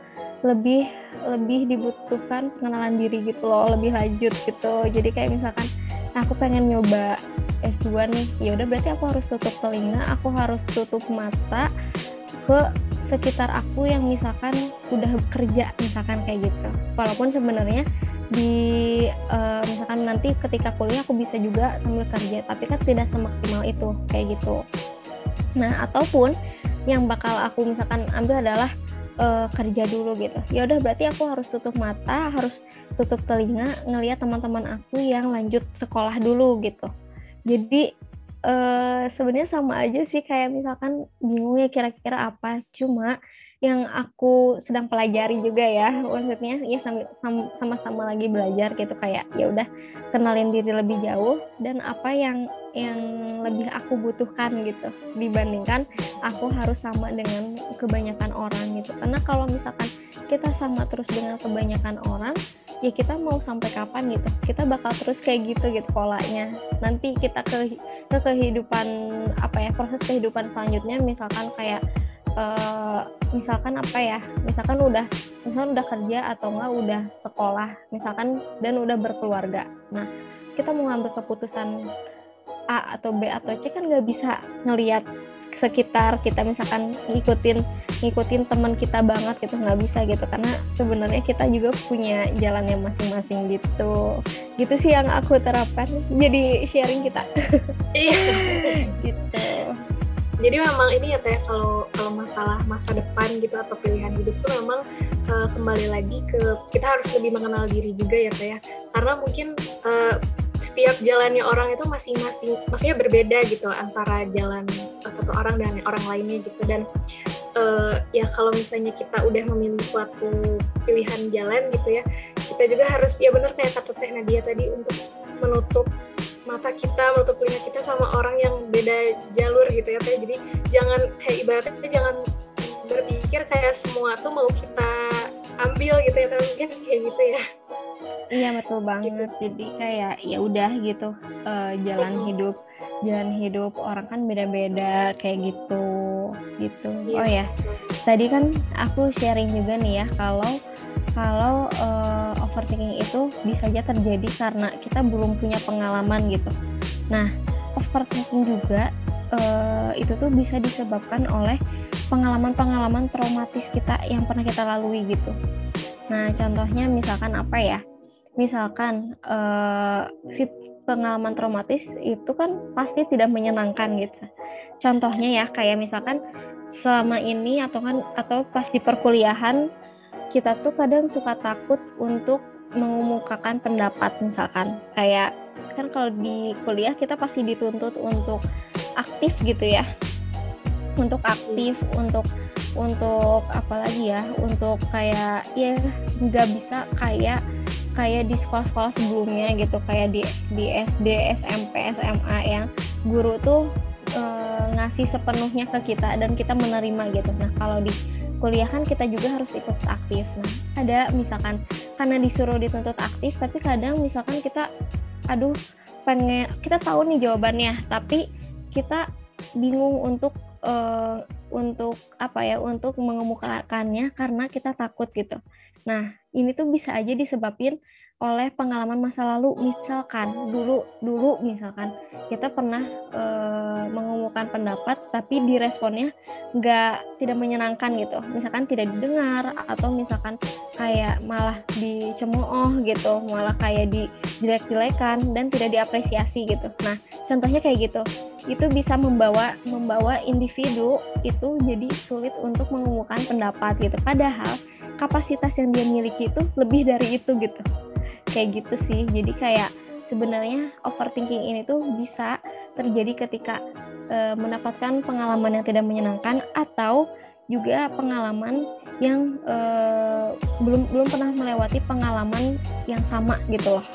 lebih lebih dibutuhkan pengenalan diri gitu loh lebih lanjut gitu. Jadi kayak misalkan aku pengen nyoba S2 nih ya udah berarti aku harus tutup telinga aku harus tutup mata ke sekitar aku yang misalkan udah kerja misalkan kayak gitu. Walaupun sebenarnya di uh, misalkan nanti ketika kuliah aku bisa juga sambil kerja tapi kan tidak semaksimal itu kayak gitu. Nah ataupun yang bakal aku misalkan ambil adalah uh, kerja dulu gitu. Ya udah berarti aku harus tutup mata harus tutup telinga ngelihat teman-teman aku yang lanjut sekolah dulu gitu. Jadi uh, sebenarnya sama aja sih kayak misalkan bingung ya kira-kira apa? Cuma yang aku sedang pelajari juga ya maksudnya ya sama-sama lagi belajar gitu kayak ya udah kenalin diri lebih jauh dan apa yang yang lebih aku butuhkan gitu dibandingkan aku harus sama dengan kebanyakan orang gitu. Karena kalau misalkan kita sama terus dengan kebanyakan orang ya kita mau sampai kapan gitu kita bakal terus kayak gitu gitu polanya. Nanti kita ke ke kehidupan apa ya proses kehidupan selanjutnya misalkan kayak uh, misalkan apa ya? Misalkan udah misalkan udah kerja atau enggak udah sekolah misalkan dan udah berkeluarga. Nah kita mau ngambil keputusan A atau B atau C kan nggak bisa ngelihat sekitar kita misalkan ngikutin ngikutin teman kita banget gitu nggak bisa gitu. Karena sebenarnya kita juga punya jalannya masing-masing gitu. Gitu sih yang aku terapkan. Jadi sharing kita. Iya. gitu jadi memang ini ya teh kalau kalau masalah masa depan gitu atau pilihan hidup tuh memang uh, kembali lagi ke kita harus lebih mengenal diri juga ya teh ya. Karena mungkin uh, setiap jalannya orang itu masing-masing maksudnya berbeda gitu antara jalan satu orang dan orang lainnya gitu. Dan uh, ya kalau misalnya kita udah memilih suatu pilihan jalan gitu ya kita juga harus ya benar kayak kata Teh Nadia tadi untuk menutup mata kita menutup telinga kita sama orang yang beda jalur gitu ya jadi jangan kayak ibaratnya jangan berpikir kayak semua tuh mau kita ambil gitu ya mungkin kayak gitu ya iya betul banget gitu. jadi kayak ya udah gitu uh, jalan hidup jalan hidup orang kan beda-beda kayak gitu gitu iya. oh ya tadi kan aku sharing juga nih ya kalau kalau uh, overthinking itu bisa aja terjadi karena kita belum punya pengalaman gitu. Nah, overthinking juga uh, itu tuh bisa disebabkan oleh pengalaman-pengalaman traumatis kita yang pernah kita lalui gitu. Nah, contohnya misalkan apa ya? Misalkan uh, si pengalaman traumatis itu kan pasti tidak menyenangkan gitu. Contohnya ya kayak misalkan selama ini atau kan atau pas di perkuliahan kita tuh kadang suka takut untuk mengemukakan pendapat misalkan. Kayak kan kalau di kuliah kita pasti dituntut untuk aktif gitu ya. Untuk aktif untuk untuk apalagi ya? Untuk kayak ya nggak bisa kayak kayak di sekolah-sekolah sebelumnya gitu. Kayak di di SD SMP SMA yang guru tuh e, ngasih sepenuhnya ke kita dan kita menerima gitu. Nah kalau di kuliah kan kita juga harus ikut aktif. Nah, ada misalkan karena disuruh dituntut aktif, tapi kadang misalkan kita, aduh, pengen kita tahu nih jawabannya, tapi kita bingung untuk uh, untuk apa ya, untuk mengemukakannya karena kita takut gitu. Nah, ini tuh bisa aja disebabin oleh pengalaman masa lalu. Misalkan dulu dulu misalkan kita pernah e, mengumumkan pendapat tapi diresponnya nggak tidak menyenangkan gitu. Misalkan tidak didengar atau misalkan kayak malah dicemooh gitu malah kayak di jelek-jelekan dan tidak diapresiasi gitu. Nah contohnya kayak gitu. Itu bisa membawa membawa individu itu jadi sulit untuk mengumumkan pendapat gitu. Padahal kapasitas yang dia miliki itu lebih dari itu gitu kayak gitu sih. Jadi kayak sebenarnya overthinking ini tuh bisa terjadi ketika e, mendapatkan pengalaman yang tidak menyenangkan atau juga pengalaman yang e, belum belum pernah melewati pengalaman yang sama gitu loh.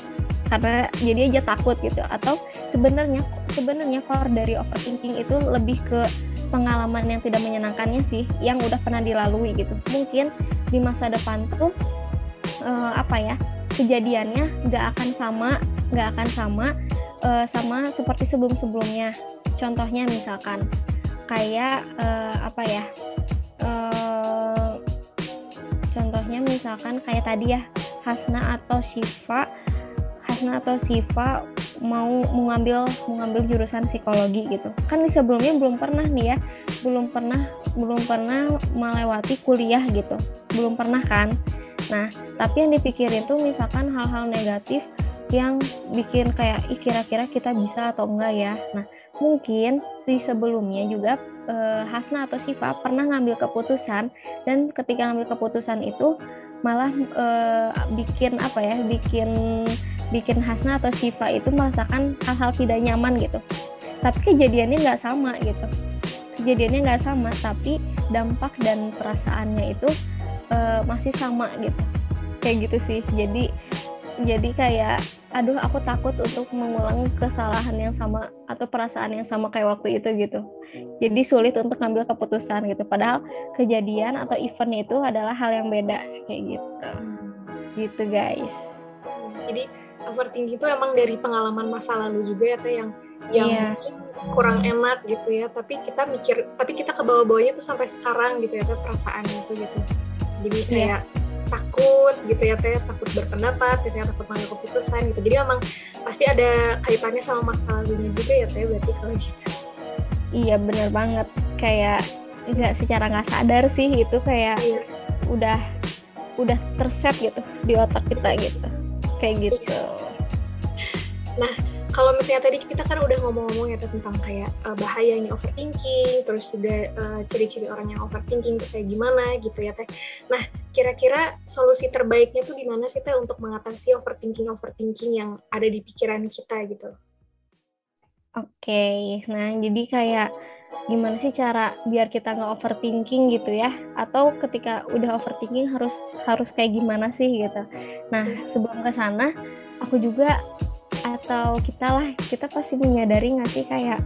Karena jadi aja takut gitu. Atau sebenarnya sebenarnya core dari overthinking itu lebih ke pengalaman yang tidak menyenangkannya sih yang udah pernah dilalui gitu. Mungkin di masa depan tuh uh, apa ya kejadiannya nggak akan sama nggak akan sama uh, sama seperti sebelum-sebelumnya. Contohnya misalkan kayak uh, apa ya uh, contohnya misalkan kayak tadi ya Hasna atau Shiva. Hasna atau Shiva mau mengambil mengambil jurusan psikologi gitu. Kan sebelumnya belum pernah nih ya belum pernah belum pernah melewati kuliah gitu. Belum pernah kan Nah, tapi yang dipikirin tuh misalkan hal-hal negatif yang bikin kayak ih kira-kira kita bisa atau enggak ya. Nah, mungkin si sebelumnya juga eh, Hasna atau Siva pernah ngambil keputusan dan ketika ngambil keputusan itu malah eh, bikin apa ya, bikin bikin Hasna atau Siva itu merasakan hal-hal tidak nyaman gitu. Tapi kejadiannya nggak sama gitu. Kejadiannya nggak sama, tapi dampak dan perasaannya itu uh, masih sama gitu. Kayak gitu sih. Jadi jadi kayak aduh aku takut untuk mengulang kesalahan yang sama atau perasaan yang sama kayak waktu itu gitu. Jadi sulit untuk ngambil keputusan gitu. Padahal kejadian atau event itu adalah hal yang beda kayak gitu. Gitu guys. Jadi overthinking itu emang dari pengalaman masa lalu juga ya teh yang yang yeah. mungkin kurang enak gitu ya. Tapi kita mikir tapi kita ke bawah-bawahnya tuh sampai sekarang gitu ya perasaan itu gitu jadi iya. kayak yeah. takut gitu ya teh takut berpendapat biasanya takut mengambil keputusan gitu jadi emang pasti ada kaitannya sama masa lalunya juga ya teh berarti kalau gitu iya bener banget kayak nggak secara nggak sadar sih itu kayak iya. udah udah terset gitu di otak kita gitu kayak gitu iya. nah kalau misalnya tadi kita kan udah ngomong-ngomong ya tentang kayak uh, bahayanya overthinking, terus juga uh, ciri-ciri orang yang overthinking itu kayak gimana gitu ya teh. Nah, kira-kira solusi terbaiknya tuh gimana sih teh untuk mengatasi overthinking overthinking yang ada di pikiran kita gitu? Oke, okay. nah jadi kayak gimana sih cara biar kita nggak overthinking gitu ya? Atau ketika udah overthinking harus harus kayak gimana sih gitu? Nah iya. sebelum ke sana, aku juga atau kita lah kita pasti menyadari nggak sih kayak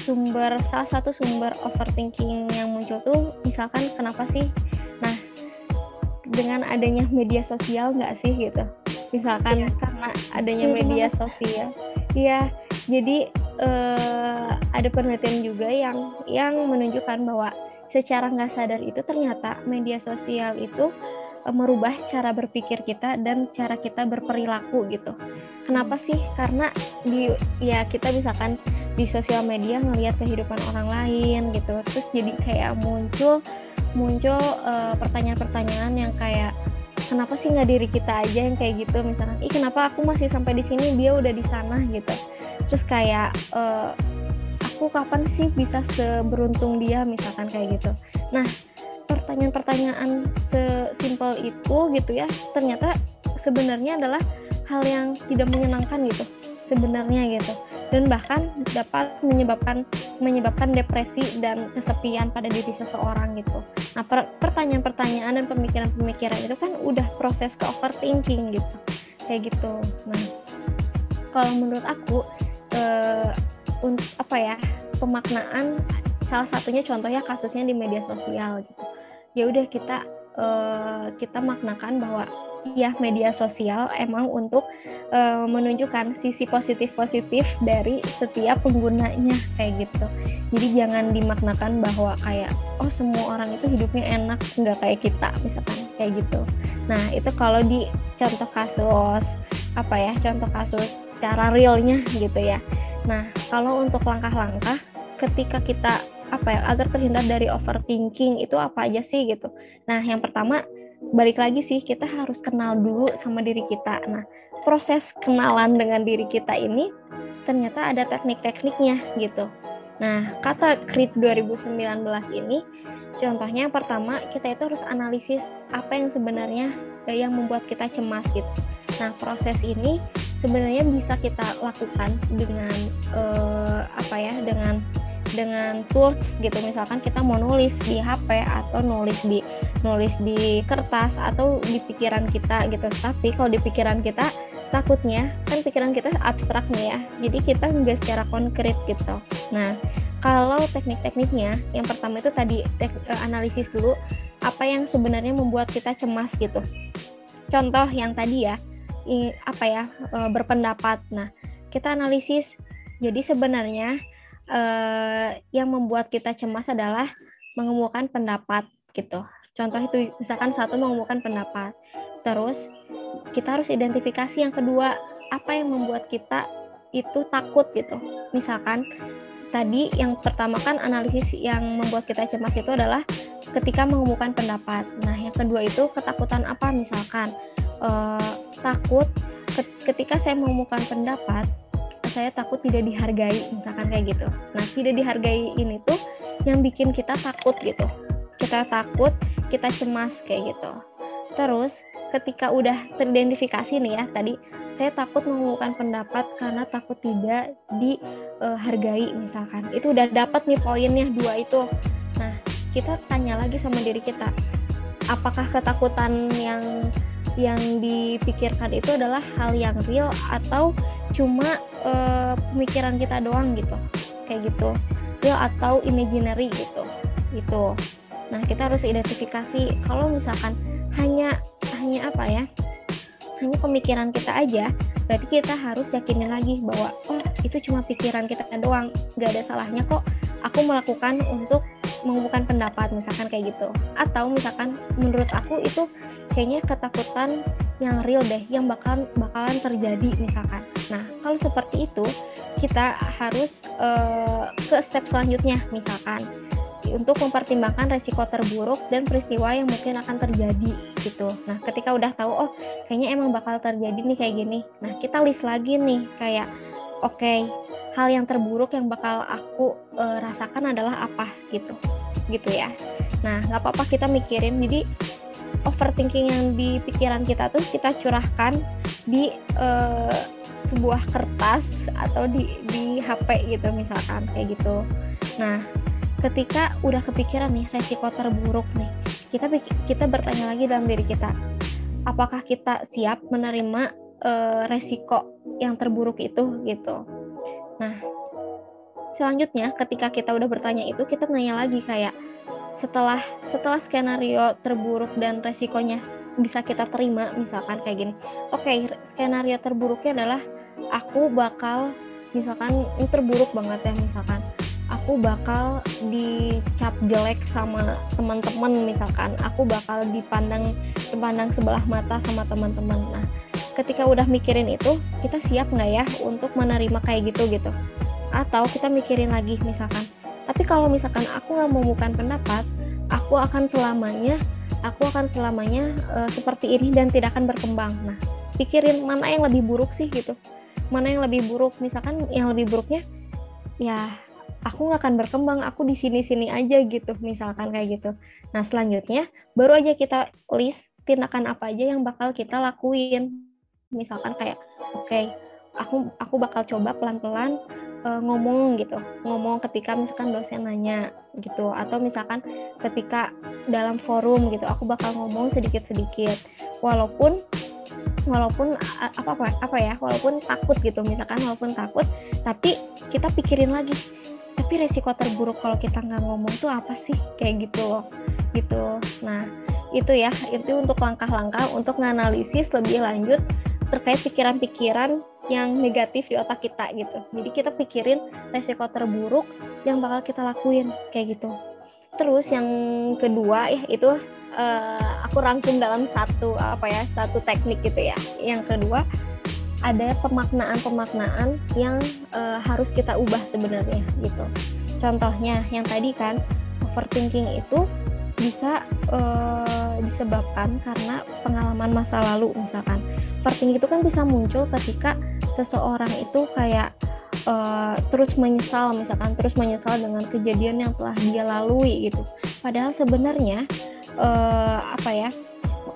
sumber salah satu sumber overthinking yang muncul tuh misalkan kenapa sih? Nah dengan adanya media sosial nggak sih gitu? Misalkan yeah. karena adanya media sosial. Iya jadi uh, ada penelitian juga yang yang menunjukkan bahwa secara nggak sadar itu ternyata media sosial itu Eh, merubah cara berpikir kita dan cara kita berperilaku gitu. Kenapa sih? Karena di ya kita misalkan di sosial media ngelihat kehidupan orang lain gitu, terus jadi kayak muncul muncul pertanyaan pertanyaan-pertanyaan yang kayak kenapa sih nggak diri kita aja yang kayak gitu misalkan, ih kenapa aku masih sampai di sini dia udah di sana gitu, terus kayak uh, aku kapan sih bisa seberuntung dia misalkan kayak gitu. Nah pertanyaan-pertanyaan sesimpel itu gitu ya ternyata sebenarnya adalah hal yang tidak menyenangkan gitu sebenarnya gitu dan bahkan dapat menyebabkan menyebabkan depresi dan kesepian pada diri seseorang gitu. Nah, pertanyaan-pertanyaan dan pemikiran-pemikiran itu kan udah proses ke overthinking gitu. Kayak gitu. Nah, kalau menurut aku eh, apa ya? pemaknaan salah satunya contohnya kasusnya di media sosial gitu ya udah kita uh, kita maknakan bahwa ya media sosial emang untuk uh, menunjukkan sisi positif-positif dari setiap penggunanya kayak gitu. Jadi jangan dimaknakan bahwa kayak oh semua orang itu hidupnya enak nggak kayak kita misalkan kayak gitu. Nah itu kalau di contoh kasus apa ya contoh kasus secara realnya gitu ya. Nah kalau untuk langkah-langkah ketika kita apa ya agar terhindar dari overthinking itu apa aja sih gitu. Nah yang pertama balik lagi sih kita harus kenal dulu sama diri kita. Nah, proses kenalan dengan diri kita ini ternyata ada teknik-tekniknya gitu. Nah, kata CRIT 2019 ini contohnya yang pertama kita itu harus analisis apa yang sebenarnya yang membuat kita cemas gitu. Nah, proses ini sebenarnya bisa kita lakukan dengan eh, apa ya dengan dengan tools gitu. Misalkan kita mau nulis di HP atau nulis di nulis di kertas atau di pikiran kita gitu. Tapi kalau di pikiran kita takutnya kan pikiran kita abstrak nih ya. Jadi kita nggak secara konkret gitu. Nah kalau teknik-tekniknya yang pertama itu tadi eh, analisis dulu apa yang sebenarnya membuat kita cemas gitu. Contoh yang tadi ya apa ya eh, berpendapat. Nah kita analisis. Jadi sebenarnya uh, yang membuat kita cemas adalah mengemukakan pendapat gitu. Contoh itu misalkan satu mengemukakan pendapat. Terus kita harus identifikasi yang kedua apa yang membuat kita itu takut gitu. Misalkan tadi yang pertama kan analisis yang membuat kita cemas itu adalah ketika mengemukakan pendapat. Nah, yang kedua itu ketakutan apa misalkan uh, takut ketika saya mengemukakan pendapat saya takut tidak dihargai misalkan kayak gitu. Nah tidak dihargai ini tuh yang bikin kita takut gitu. Kita takut kita cemas kayak gitu. Terus ketika udah teridentifikasi nih ya tadi saya takut mengumumkan pendapat karena takut tidak dihargai misalkan. Itu udah dapat nih poinnya dua itu. Nah kita tanya lagi sama diri kita apakah ketakutan yang yang dipikirkan itu adalah hal yang real atau cuma uh, pemikiran kita doang gitu. Kayak gitu. Real atau imaginary gitu. Gitu. Nah kita harus identifikasi kalau misalkan hanya hanya apa ya? Hanya pemikiran kita aja berarti kita harus yakinin lagi bahwa oh itu cuma pikiran kita doang. Nggak ada salahnya kok aku melakukan untuk mengumumkan pendapat misalkan kayak gitu. Atau misalkan menurut aku itu kayaknya ketakutan yang real deh yang bakal bakalan terjadi misalkan nah kalau seperti itu kita harus uh, ke step selanjutnya misalkan untuk mempertimbangkan resiko terburuk dan peristiwa yang mungkin akan terjadi gitu. Nah, ketika udah tahu oh kayaknya emang bakal terjadi nih kayak gini. Nah, kita list lagi nih kayak oke, okay, hal yang terburuk yang bakal aku uh, rasakan adalah apa gitu. Gitu ya. Nah, nggak apa-apa kita mikirin. Jadi overthinking yang di pikiran kita tuh kita curahkan di uh, sebuah kertas atau di di HP gitu misalkan kayak gitu. Nah, ketika udah kepikiran nih resiko terburuk nih, kita kita bertanya lagi dalam diri kita, apakah kita siap menerima uh, resiko yang terburuk itu gitu. Nah, selanjutnya ketika kita udah bertanya itu, kita nanya lagi kayak setelah setelah skenario terburuk dan resikonya bisa kita terima misalkan kayak gini. Oke okay, skenario terburuknya adalah aku bakal misalkan ini terburuk banget ya misalkan. Aku bakal dicap jelek sama teman-teman misalkan. Aku bakal dipandang dipandang sebelah mata sama teman-teman. Nah ketika udah mikirin itu kita siap nggak ya untuk menerima kayak gitu gitu? Atau kita mikirin lagi misalkan tapi kalau misalkan aku nggak menemukan pendapat aku akan selamanya aku akan selamanya uh, seperti ini dan tidak akan berkembang. Nah pikirin mana yang lebih buruk sih gitu. Mana yang lebih buruk? Misalkan yang lebih buruknya ya aku nggak akan berkembang aku di sini sini aja gitu. Misalkan kayak gitu. Nah selanjutnya baru aja kita list tindakan apa aja yang bakal kita lakuin. Misalkan kayak oke okay, aku aku bakal coba pelan pelan uh, ngomong gitu. Ngomong ketika misalkan dosen nanya gitu. Atau misalkan ketika dalam forum gitu aku bakal ngomong sedikit sedikit walaupun walaupun apa apa apa ya walaupun takut gitu. Misalkan walaupun takut tapi kita pikirin lagi. Tapi resiko terburuk kalau kita nggak ngomong tuh apa sih? Kayak gitu loh. Gitu. Nah itu ya. Itu untuk langkah-langkah untuk menganalisis lebih lanjut terkait pikiran-pikiran yang negatif di otak kita gitu. Jadi kita pikirin resiko terburuk yang bakal kita lakuin kayak gitu. Terus yang kedua ya itu uh, aku rangkum dalam satu apa ya satu teknik gitu ya. Yang kedua ada pemaknaan-pemaknaan yang uh, harus kita ubah sebenarnya gitu. Contohnya yang tadi kan overthinking itu bisa uh, disebabkan karena pengalaman masa lalu misalkan. Overthinking itu kan bisa muncul ketika seseorang itu kayak uh, terus menyesal misalkan terus menyesal dengan kejadian yang telah dia lalui gitu. Padahal sebenarnya uh, apa ya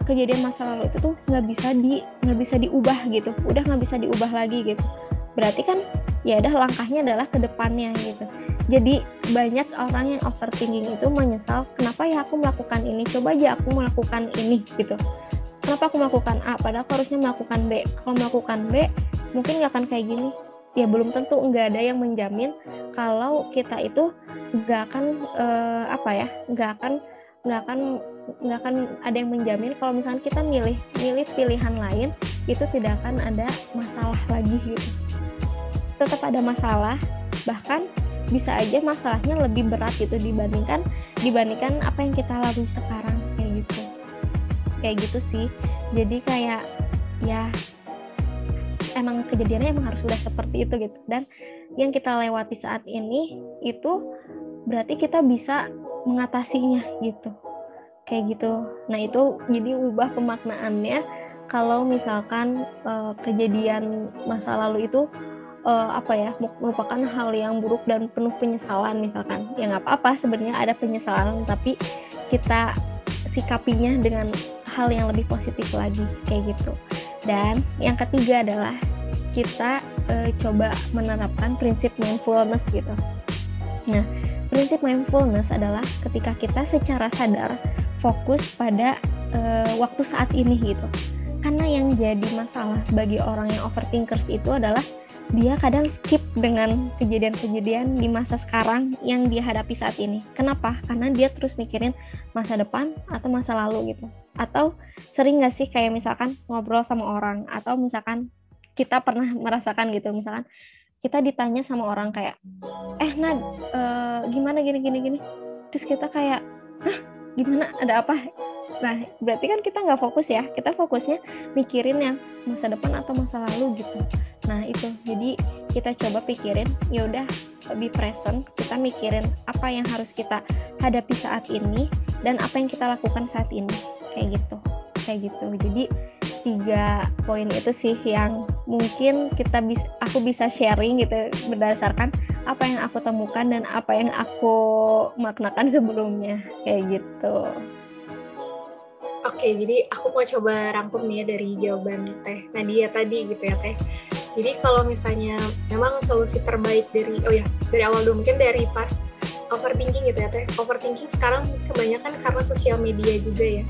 kejadian masa lalu itu tuh nggak bisa di nggak bisa diubah gitu. Udah nggak bisa diubah lagi gitu. Berarti kan ya udah langkahnya adalah ke depannya gitu jadi banyak orang yang overthinking itu menyesal kenapa ya aku melakukan ini? Coba aja aku melakukan ini gitu. Kenapa aku melakukan A padahal aku harusnya melakukan B? Kalau melakukan B mungkin nggak akan kayak gini. Ya belum tentu nggak ada yang menjamin kalau kita itu nggak akan uh, apa ya nggak akan nggak akan nggak akan ada yang menjamin kalau misalnya kita milih milih pilihan lain itu tidak akan ada masalah lagi gitu. Tetap ada masalah bahkan bisa aja masalahnya lebih berat gitu dibandingkan dibandingkan apa yang kita lalui sekarang kayak gitu. Kayak gitu sih. Jadi kayak ya emang kejadiannya emang harus sudah seperti itu gitu. Dan yang kita lewati saat ini itu berarti kita bisa mengatasinya gitu. Kayak gitu. Nah itu jadi ubah pemaknaannya. Kalau misalkan uh, kejadian masa lalu itu uh, apa ya merupakan hal yang buruk dan penuh penyesalan misalkan. Ya nggak apa-apa sebenarnya ada penyesalan tapi kita sikapinya dengan hal yang lebih positif lagi kayak gitu. Dan yang ketiga adalah kita uh, coba menerapkan prinsip mindfulness gitu. Nah prinsip mindfulness adalah ketika kita secara sadar fokus pada uh, waktu saat ini gitu. Karena yang jadi masalah bagi orang yang overthinkers itu adalah dia kadang skip dengan kejadian-kejadian di masa sekarang yang dia hadapi saat ini. Kenapa? Karena dia terus mikirin masa depan atau masa lalu gitu. Atau sering gak sih kayak misalkan ngobrol sama orang atau misalkan kita pernah merasakan gitu misalkan kita ditanya sama orang kayak eh Nad uh, gimana gini gini gini terus kita kayak hah gimana ada apa Nah, berarti kan kita nggak fokus ya. Kita fokusnya mikirin yang masa depan atau masa lalu gitu. Nah, itu. Jadi kita coba pikirin, ya udah lebih present. Kita mikirin apa yang harus kita hadapi saat ini dan apa yang kita lakukan saat ini. Kayak gitu. Kayak gitu. Jadi tiga poin itu sih yang mungkin kita bisa aku bisa sharing gitu berdasarkan apa yang aku temukan dan apa yang aku maknakan sebelumnya kayak gitu. Oke, jadi aku mau coba rangkum nih ya dari jawaban Teh Nadia tadi gitu ya Teh. Jadi kalau misalnya memang solusi terbaik dari oh ya dari awal dulu mungkin dari pas overthinking gitu ya Teh. Overthinking sekarang kebanyakan karena sosial media juga ya.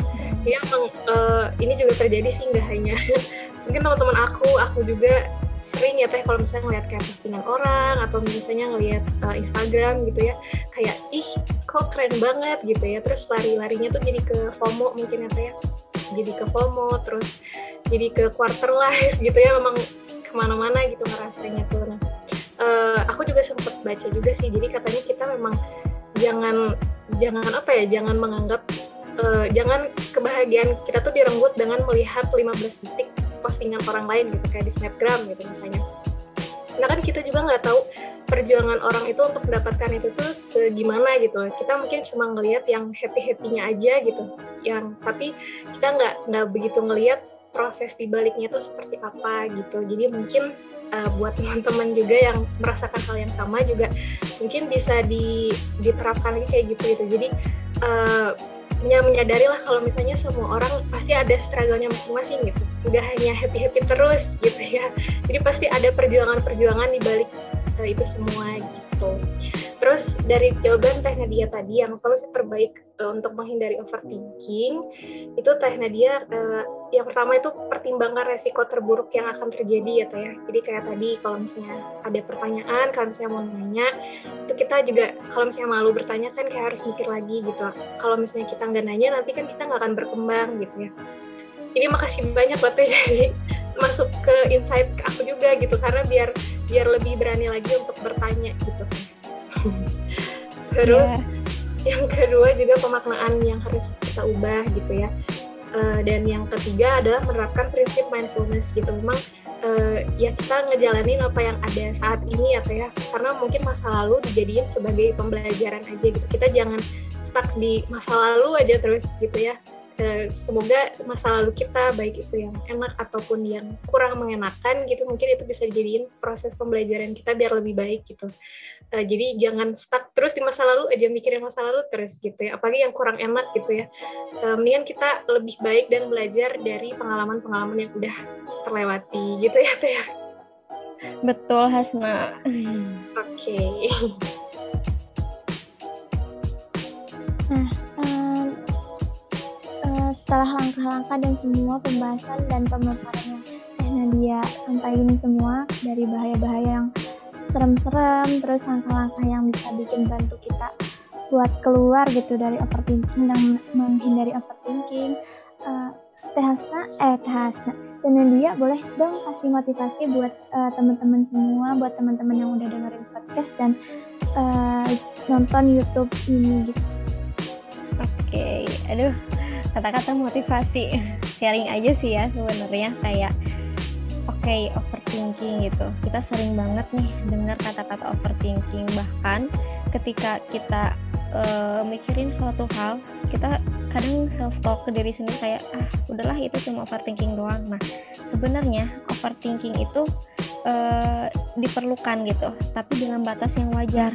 Jadi emang uh, ini juga terjadi sih nggak hanya mungkin teman-teman aku, aku juga sering ya teh kalau misalnya ngeliat kayak postingan orang atau misalnya ngeliat uh, Instagram gitu ya kayak ih kok keren banget gitu ya terus lari-larinya tuh jadi ke FOMO mungkin ya teh ya jadi ke FOMO terus jadi ke quarter life gitu ya memang ke mana-mana gitu ngerasanya tuh nah uh, aku juga sempat baca juga sih. Jadi katanya kita memang jangan jangan apa ya jangan menganggap uh, jangan kebahagiaan kita tuh direnggut dengan melihat 15 detik postingan orang lain gitu kayak di snapgram gitu misalnya. Nah kan kita juga nggak tahu perjuangan orang itu untuk mendapatkan itu tuh segimana gitu kita mungkin cuma ngelihat yang happy happynya aja gitu yang tapi kita nggak nggak begitu ngelihat proses di baliknya tuh seperti apa gitu. Jadi mungkin uh, buat teman-teman juga yang merasakan hal yang sama juga mungkin bisa di, diterapkan lagi kayak gitu gitu. Jadi uh, ya menyadari lah kalau misalnya semua orang pasti ada struggle-nya masing-masing gitu. Nggak hanya happy-happy terus gitu ya. Jadi pasti ada perjuangan-perjuangan di balik uh, itu semua gitu Terus dari jawaban Teh Nadia tadi yang solusi terbaik uh, untuk menghindari overthinking itu Teh Nadia uh, yang pertama itu pertimbangkan resiko terburuk yang akan terjadi ya Teh. Jadi kayak tadi kalau misalnya ada pertanyaan, kalau misalnya mau nanya, itu kita juga kalau misalnya malu bertanya kan kayak harus mikir lagi gitu. Kalau misalnya kita nggak nanya nanti kan kita nggak akan berkembang gitu ya. Ini makasih banyak buat Teh jadi masuk ke insight aku juga gitu karena biar biar lebih berani lagi untuk bertanya gitu Terus yeah. yang kedua juga pemaknaan yang harus kita ubah gitu ya. Uh, dan yang ketiga adalah menerapkan prinsip mindfulness gitu. Memang uh, ya kita ngejalanin apa yang ada saat ini atau ya karena mungkin masa lalu dijadiin sebagai pembelajaran aja gitu. Kita jangan stuck di masa lalu aja terus gitu ya. Uh, semoga masa lalu kita baik itu yang enak ataupun yang kurang mengenakan gitu mungkin itu bisa dijadiin proses pembelajaran kita biar lebih baik gitu. Uh, jadi jangan stuck terus di masa lalu aja mikirin masa lalu terus gitu ya. Apalagi yang kurang enak gitu ya. Uh, mendingan kita lebih baik dan belajar dari pengalaman-pengalaman yang udah terlewati gitu ya teh ya betul Hasna. Oke. Okay. nah uh, setelah langkah-langkah dan semua pembahasan dan pemaparan Teh Nadia sampaikan semua dari bahaya-bahaya yang serem-serem terus langkah-langkah yang bisa bikin bantu kita buat keluar gitu dari overthinking dan menghindari overthinking uh, Teh Hasna, eh Teh Hasna dan dia boleh dong kasih motivasi buat uh, teman-teman semua buat teman-teman yang udah dengerin podcast dan uh, nonton YouTube ini gitu oke okay. aduh kata-kata motivasi. Sharing aja sih ya sebenarnya kayak oke okay, overthinking gitu. Kita sering banget nih dengar kata-kata overthinking. Bahkan ketika kita uh, mikirin suatu hal kita kadang self talk ke diri sendiri kayak ah udahlah itu cuma overthinking doang. Nah sebenarnya overthinking itu uh, diperlukan gitu tapi dalam batas yang wajar.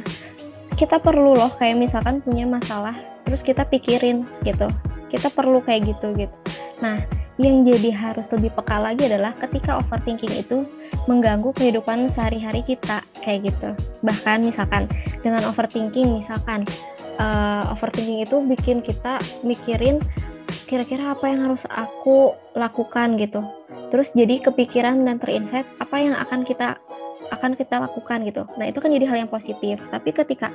Kita perlu loh kayak misalkan punya masalah terus kita pikirin gitu kita perlu kayak gitu gitu nah yang jadi harus lebih peka lagi adalah ketika overthinking itu mengganggu kehidupan sehari-hari kita kayak gitu. Bahkan misalkan dengan overthinking misalkan uh, overthinking itu bikin kita mikirin kira-kira apa yang harus aku lakukan gitu. Terus jadi kepikiran dan terinsight apa yang akan kita akan kita lakukan gitu. Nah, itu kan jadi hal yang positif. Tapi ketika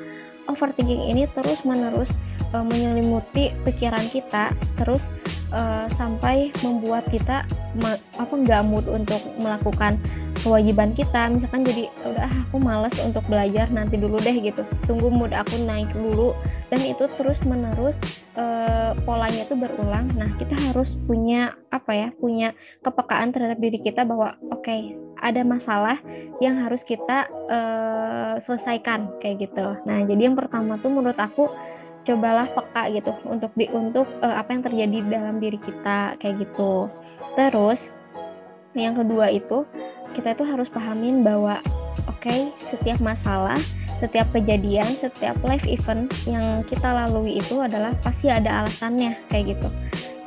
overthinking ini terus-menerus uh, menyelimuti pikiran kita, terus uh, sampai membuat kita apa nggak mood untuk melakukan kewajiban kita misalkan jadi udah ah, aku males untuk belajar nanti dulu deh gitu tunggu mood aku naik dulu dan itu terus menerus uh, polanya itu berulang nah kita harus punya apa ya punya kepekaan terhadap diri kita bahwa oke okay, ada masalah yang harus kita uh, selesaikan kayak gitu nah jadi yang pertama tuh menurut aku cobalah peka gitu untuk di untuk uh, apa yang terjadi dalam diri kita kayak gitu. Terus yang kedua itu kita itu harus pahamin bahwa oke okay, setiap masalah, setiap kejadian, setiap life event yang kita lalui itu adalah pasti ada alasannya kayak gitu.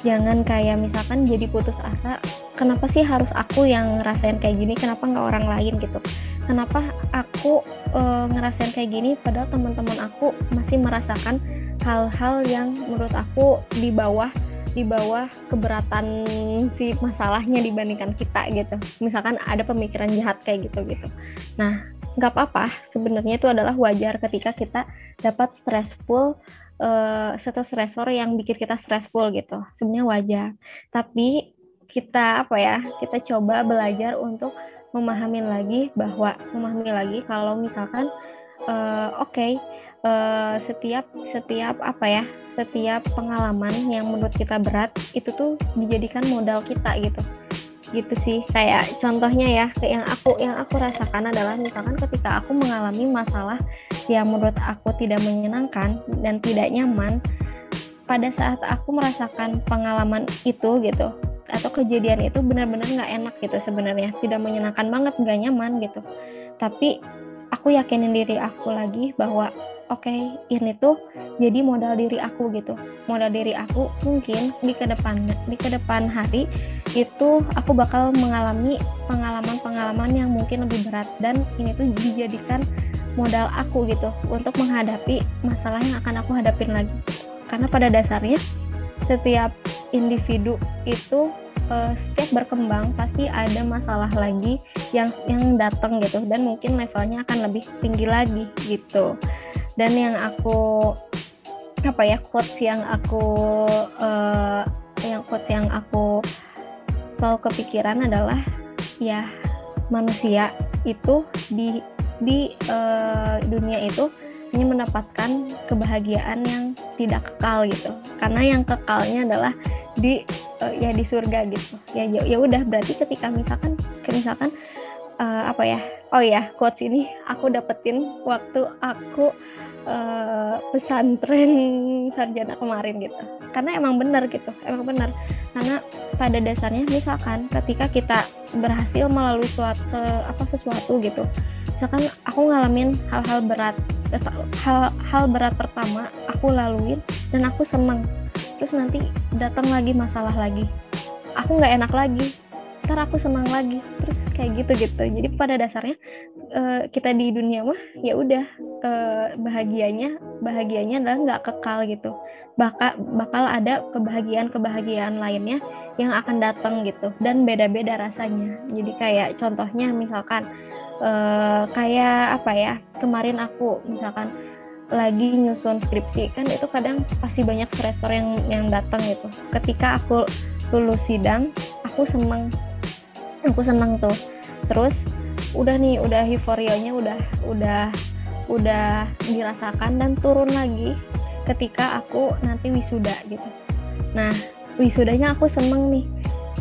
Jangan kayak misalkan jadi putus asa, kenapa sih harus aku yang ngerasain kayak gini, kenapa nggak orang lain gitu. Kenapa aku e, ngerasain kayak gini padahal teman-teman aku masih merasakan hal-hal yang menurut aku di bawah di bawah keberatan si masalahnya dibandingkan kita gitu. Misalkan ada pemikiran jahat kayak gitu gitu. Nah, nggak apa-apa. Sebenarnya itu adalah wajar ketika kita dapat stressful uh, satu stressor yang bikin kita stressful gitu. Sebenarnya wajar. Tapi kita apa ya? Kita coba belajar untuk memahami lagi bahwa memahami lagi kalau misalkan uh, oke okay, uh, setiap setiap apa ya setiap pengalaman yang menurut kita berat itu tuh dijadikan modal kita gitu gitu sih. Kayak contohnya ya yang aku yang aku rasakan adalah misalkan ketika aku mengalami masalah yang menurut aku tidak menyenangkan dan tidak nyaman pada saat aku merasakan pengalaman itu gitu atau kejadian itu benar-benar nggak enak gitu sebenarnya. Tidak menyenangkan banget nggak nyaman gitu. Tapi aku yakinin diri aku lagi bahwa oke okay, ini tuh jadi modal diri aku gitu. Modal diri aku mungkin di ke depan di ke depan hari itu aku bakal mengalami pengalaman-pengalaman yang mungkin lebih berat dan ini tuh dijadikan modal aku gitu untuk menghadapi masalah yang akan aku hadapin lagi. Karena pada dasarnya setiap individu itu uh, setiap berkembang pasti ada masalah lagi yang yang datang gitu. Dan mungkin levelnya akan lebih tinggi lagi gitu. Dan yang aku apa ya quotes yang aku uh, yang quotes yang aku selalu kepikiran adalah ya manusia itu di di uh, dunia itu hanya mendapatkan kebahagiaan yang tidak kekal gitu. Karena yang kekalnya adalah di uh, ya di surga gitu. Ya ya, ya udah berarti ketika misalkan misalkan uh, apa ya oh ya quotes ini aku dapetin waktu aku uh, pesantren sarjana kemarin gitu. Karena emang benar gitu emang benar. Karena pada dasarnya misalkan ketika kita berhasil melalui suatu apa sesuatu gitu. Misalkan aku ngalamin hal-hal berat hal-hal berat pertama aku laluin dan aku seneng. Terus nanti datang lagi masalah lagi. Aku nggak enak lagi. Ntar aku senang lagi. Terus kayak gitu gitu jadi pada dasarnya uh, kita di dunia mah ya udah uh, bahagianya bahagianya adalah nggak kekal gitu. Bakal bakal ada kebahagiaan kebahagiaan lainnya yang akan datang gitu. Dan beda-beda rasanya. Jadi kayak contohnya misalkan uh, kayak apa ya kemarin aku misalkan lagi nyusun skripsi kan itu kadang pasti banyak stresor yang yang datang gitu. Ketika aku lulus sidang aku seneng. Aku seneng tuh. Terus udah nih udah euforianya udah udah udah dirasakan dan turun lagi ketika aku nanti wisuda gitu. Nah wisudanya aku seneng nih.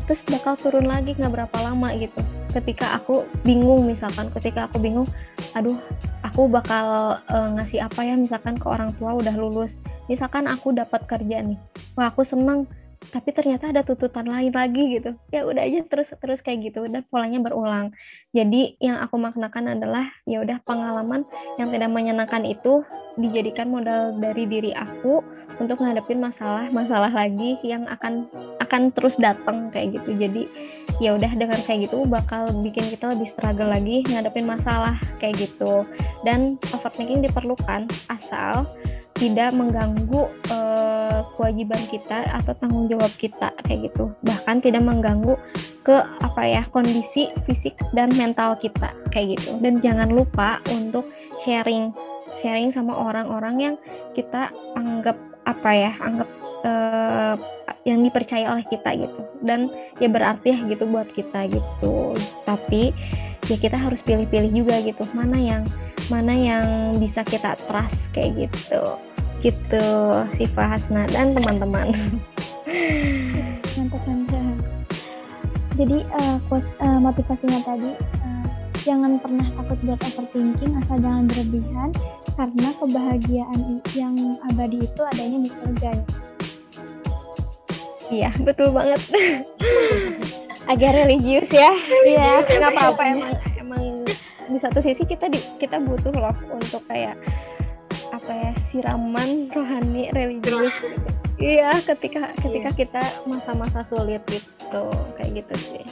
Terus bakal turun lagi nggak berapa lama gitu ketika aku bingung misalkan ketika aku bingung aduh aku bakal uh, ngasih apa ya misalkan ke orang tua udah lulus. Misalkan aku dapat kerja nih wah aku seneng tapi ternyata ada tuntutan lain lagi gitu. Ya udah aja terus terus kayak gitu dan polanya berulang. Jadi yang aku maknakan adalah ya udah pengalaman yang tidak menyenangkan itu dijadikan modal dari diri aku untuk ngadepin masalah-masalah lagi yang akan akan terus datang kayak gitu. Jadi ya udah dengan kayak gitu bakal bikin kita lebih struggle lagi ngadepin masalah kayak gitu. Dan overthinking diperlukan asal tidak mengganggu uh, kewajiban kita atau tanggung jawab kita kayak gitu. Bahkan tidak mengganggu ke apa ya kondisi fisik dan mental kita kayak gitu. Dan jangan lupa untuk sharing sharing sama orang-orang yang kita anggap apa ya anggap uh, yang dipercaya oleh kita gitu. Dan ya berarti ya gitu buat kita gitu. Tapi ya kita harus pilih-pilih juga gitu. Mana yang mana yang bisa kita trust kayak gitu. Gitu Siva Hasna dan teman-teman. Mantap mantap. Jadi uh, quote, uh, motivasinya tadi uh, jangan pernah takut buat overthinking asal jangan berlebihan karena kebahagiaan yang abadi itu adanya di surga ya iya betul banget. Agak religius ya. Iya nggak apa-apa emang emang di satu sisi kita di, kita butuh loh untuk kayak apa ya siraman rohani religius iya ketika ketika iya. kita masa-masa sulit gitu kayak gitu sih.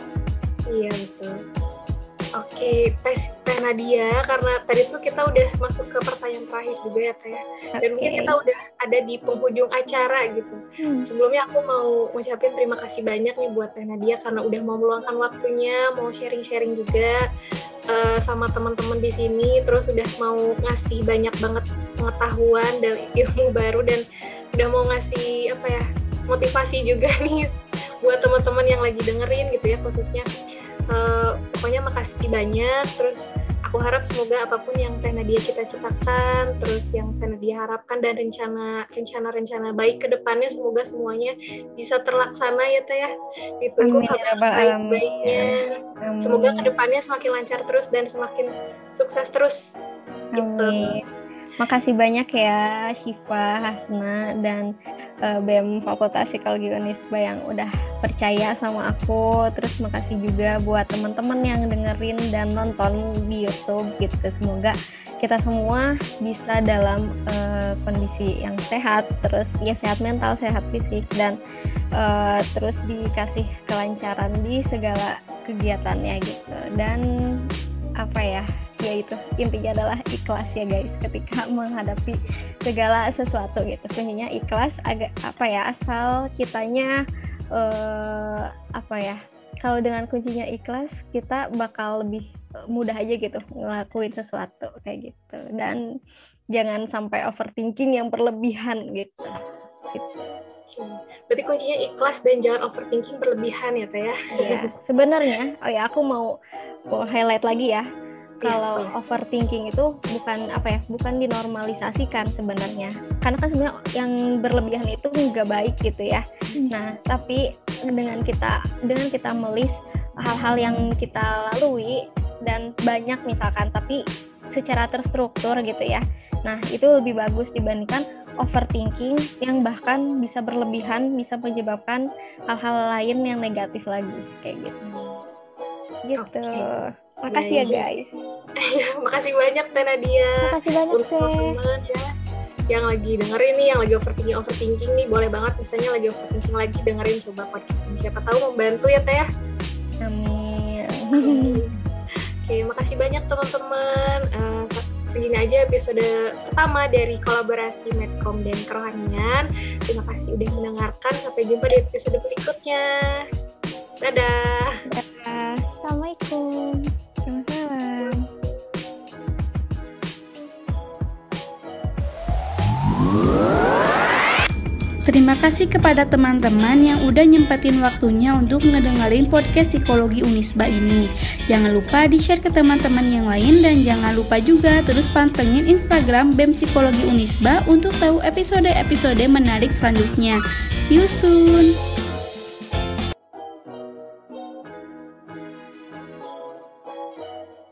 Iya betul Oke, tes Teh Nadia, karena tadi tuh kita udah masuk ke pertanyaan terakhir juga ya Teh. Dan okay. mungkin kita udah ada di penghujung acara gitu. Hmm. Sebelumnya aku mau ngucapin terima kasih banyak nih buat Teh Nadia karena udah mau meluangkan waktunya, mau sharing-sharing juga uh, sama teman-teman di sini terus udah mau ngasih banyak banget pengetahuan dan ilmu baru dan udah mau ngasih apa ya motivasi juga nih buat teman-teman yang lagi dengerin gitu ya khususnya uh, pokoknya makasih banyak terus aku harap semoga apa pun yang Teh Nadia cita-citakan, terus yang Teh Nadia harapkan dan rencana rencana-rencana baik ke depannya semoga semuanya bisa terlaksana ya Teh ya. Ditunggu kabar ya baik-baiknya. Semoga ke depannya semakin lancar terus dan semakin sukses terus. Gitu. Amin. Makasih banyak ya Syifa, Hasna dan uh, BEM Fakultas Psikologi Unisba yang udah percaya sama aku. Terus makasih juga buat teman-teman yang dengerin dan nonton di YouTube gitu. Semoga kita semua bisa dalam uh, kondisi yang sehat, terus ya sehat mental, sehat fisik dan uh, terus dikasih kelancaran di segala kegiatannya gitu. Dan apa ya ya itu intinya adalah ikhlas ya guys ketika menghadapi segala sesuatu gitu kuncinya ikhlas agak apa ya asal kitanya uh, apa ya kalau dengan kuncinya ikhlas kita bakal lebih mudah aja gitu ngelakuin sesuatu kayak gitu dan jangan sampai overthinking yang berlebihan gitu. gitu. Berarti kuncinya ikhlas dan jangan overthinking berlebihan ya teh ya. Iya. Sebenarnya, oh ya aku mau mau highlight lagi ya Iya, kalau ya, overthinking itu bukan apa ya bukan dinormalisasikan sebenarnya karena kan sebenarnya yang berlebihan itu nggak baik gitu ya hmm. nah tapi dengan kita dengan kita melis hal-hal yang kita lalui dan banyak misalkan tapi secara terstruktur gitu ya nah itu lebih bagus dibandingkan overthinking yang bahkan bisa berlebihan bisa menyebabkan hal-hal lain yang negatif lagi kayak gitu gitu okay. Makasih ya, ya guys. Makasih banyak Teh Nadia. Makasih banyak Untuk teman-teman ya yang lagi dengerin nih, yang lagi overthinking overthinking nih, boleh banget misalnya lagi overthinking lagi dengerin coba podcast ini. Siapa tahu membantu ya Teh ya. Amin. Oke, makasih banyak teman-teman. Uh, segini aja episode pertama dari kolaborasi Medcom dan Kerohanian. Terima kasih udah mendengarkan. Sampai jumpa di episode berikutnya. Dadah. Dadah. Assalamualaikum. Terima kasih kepada teman-teman yang udah nyempetin waktunya untuk ngedengerin podcast psikologi Unisba ini. Jangan lupa di-share ke teman-teman yang lain dan jangan lupa juga terus pantengin Instagram BEM Psikologi Unisba untuk tahu episode-episode menarik selanjutnya. See you soon!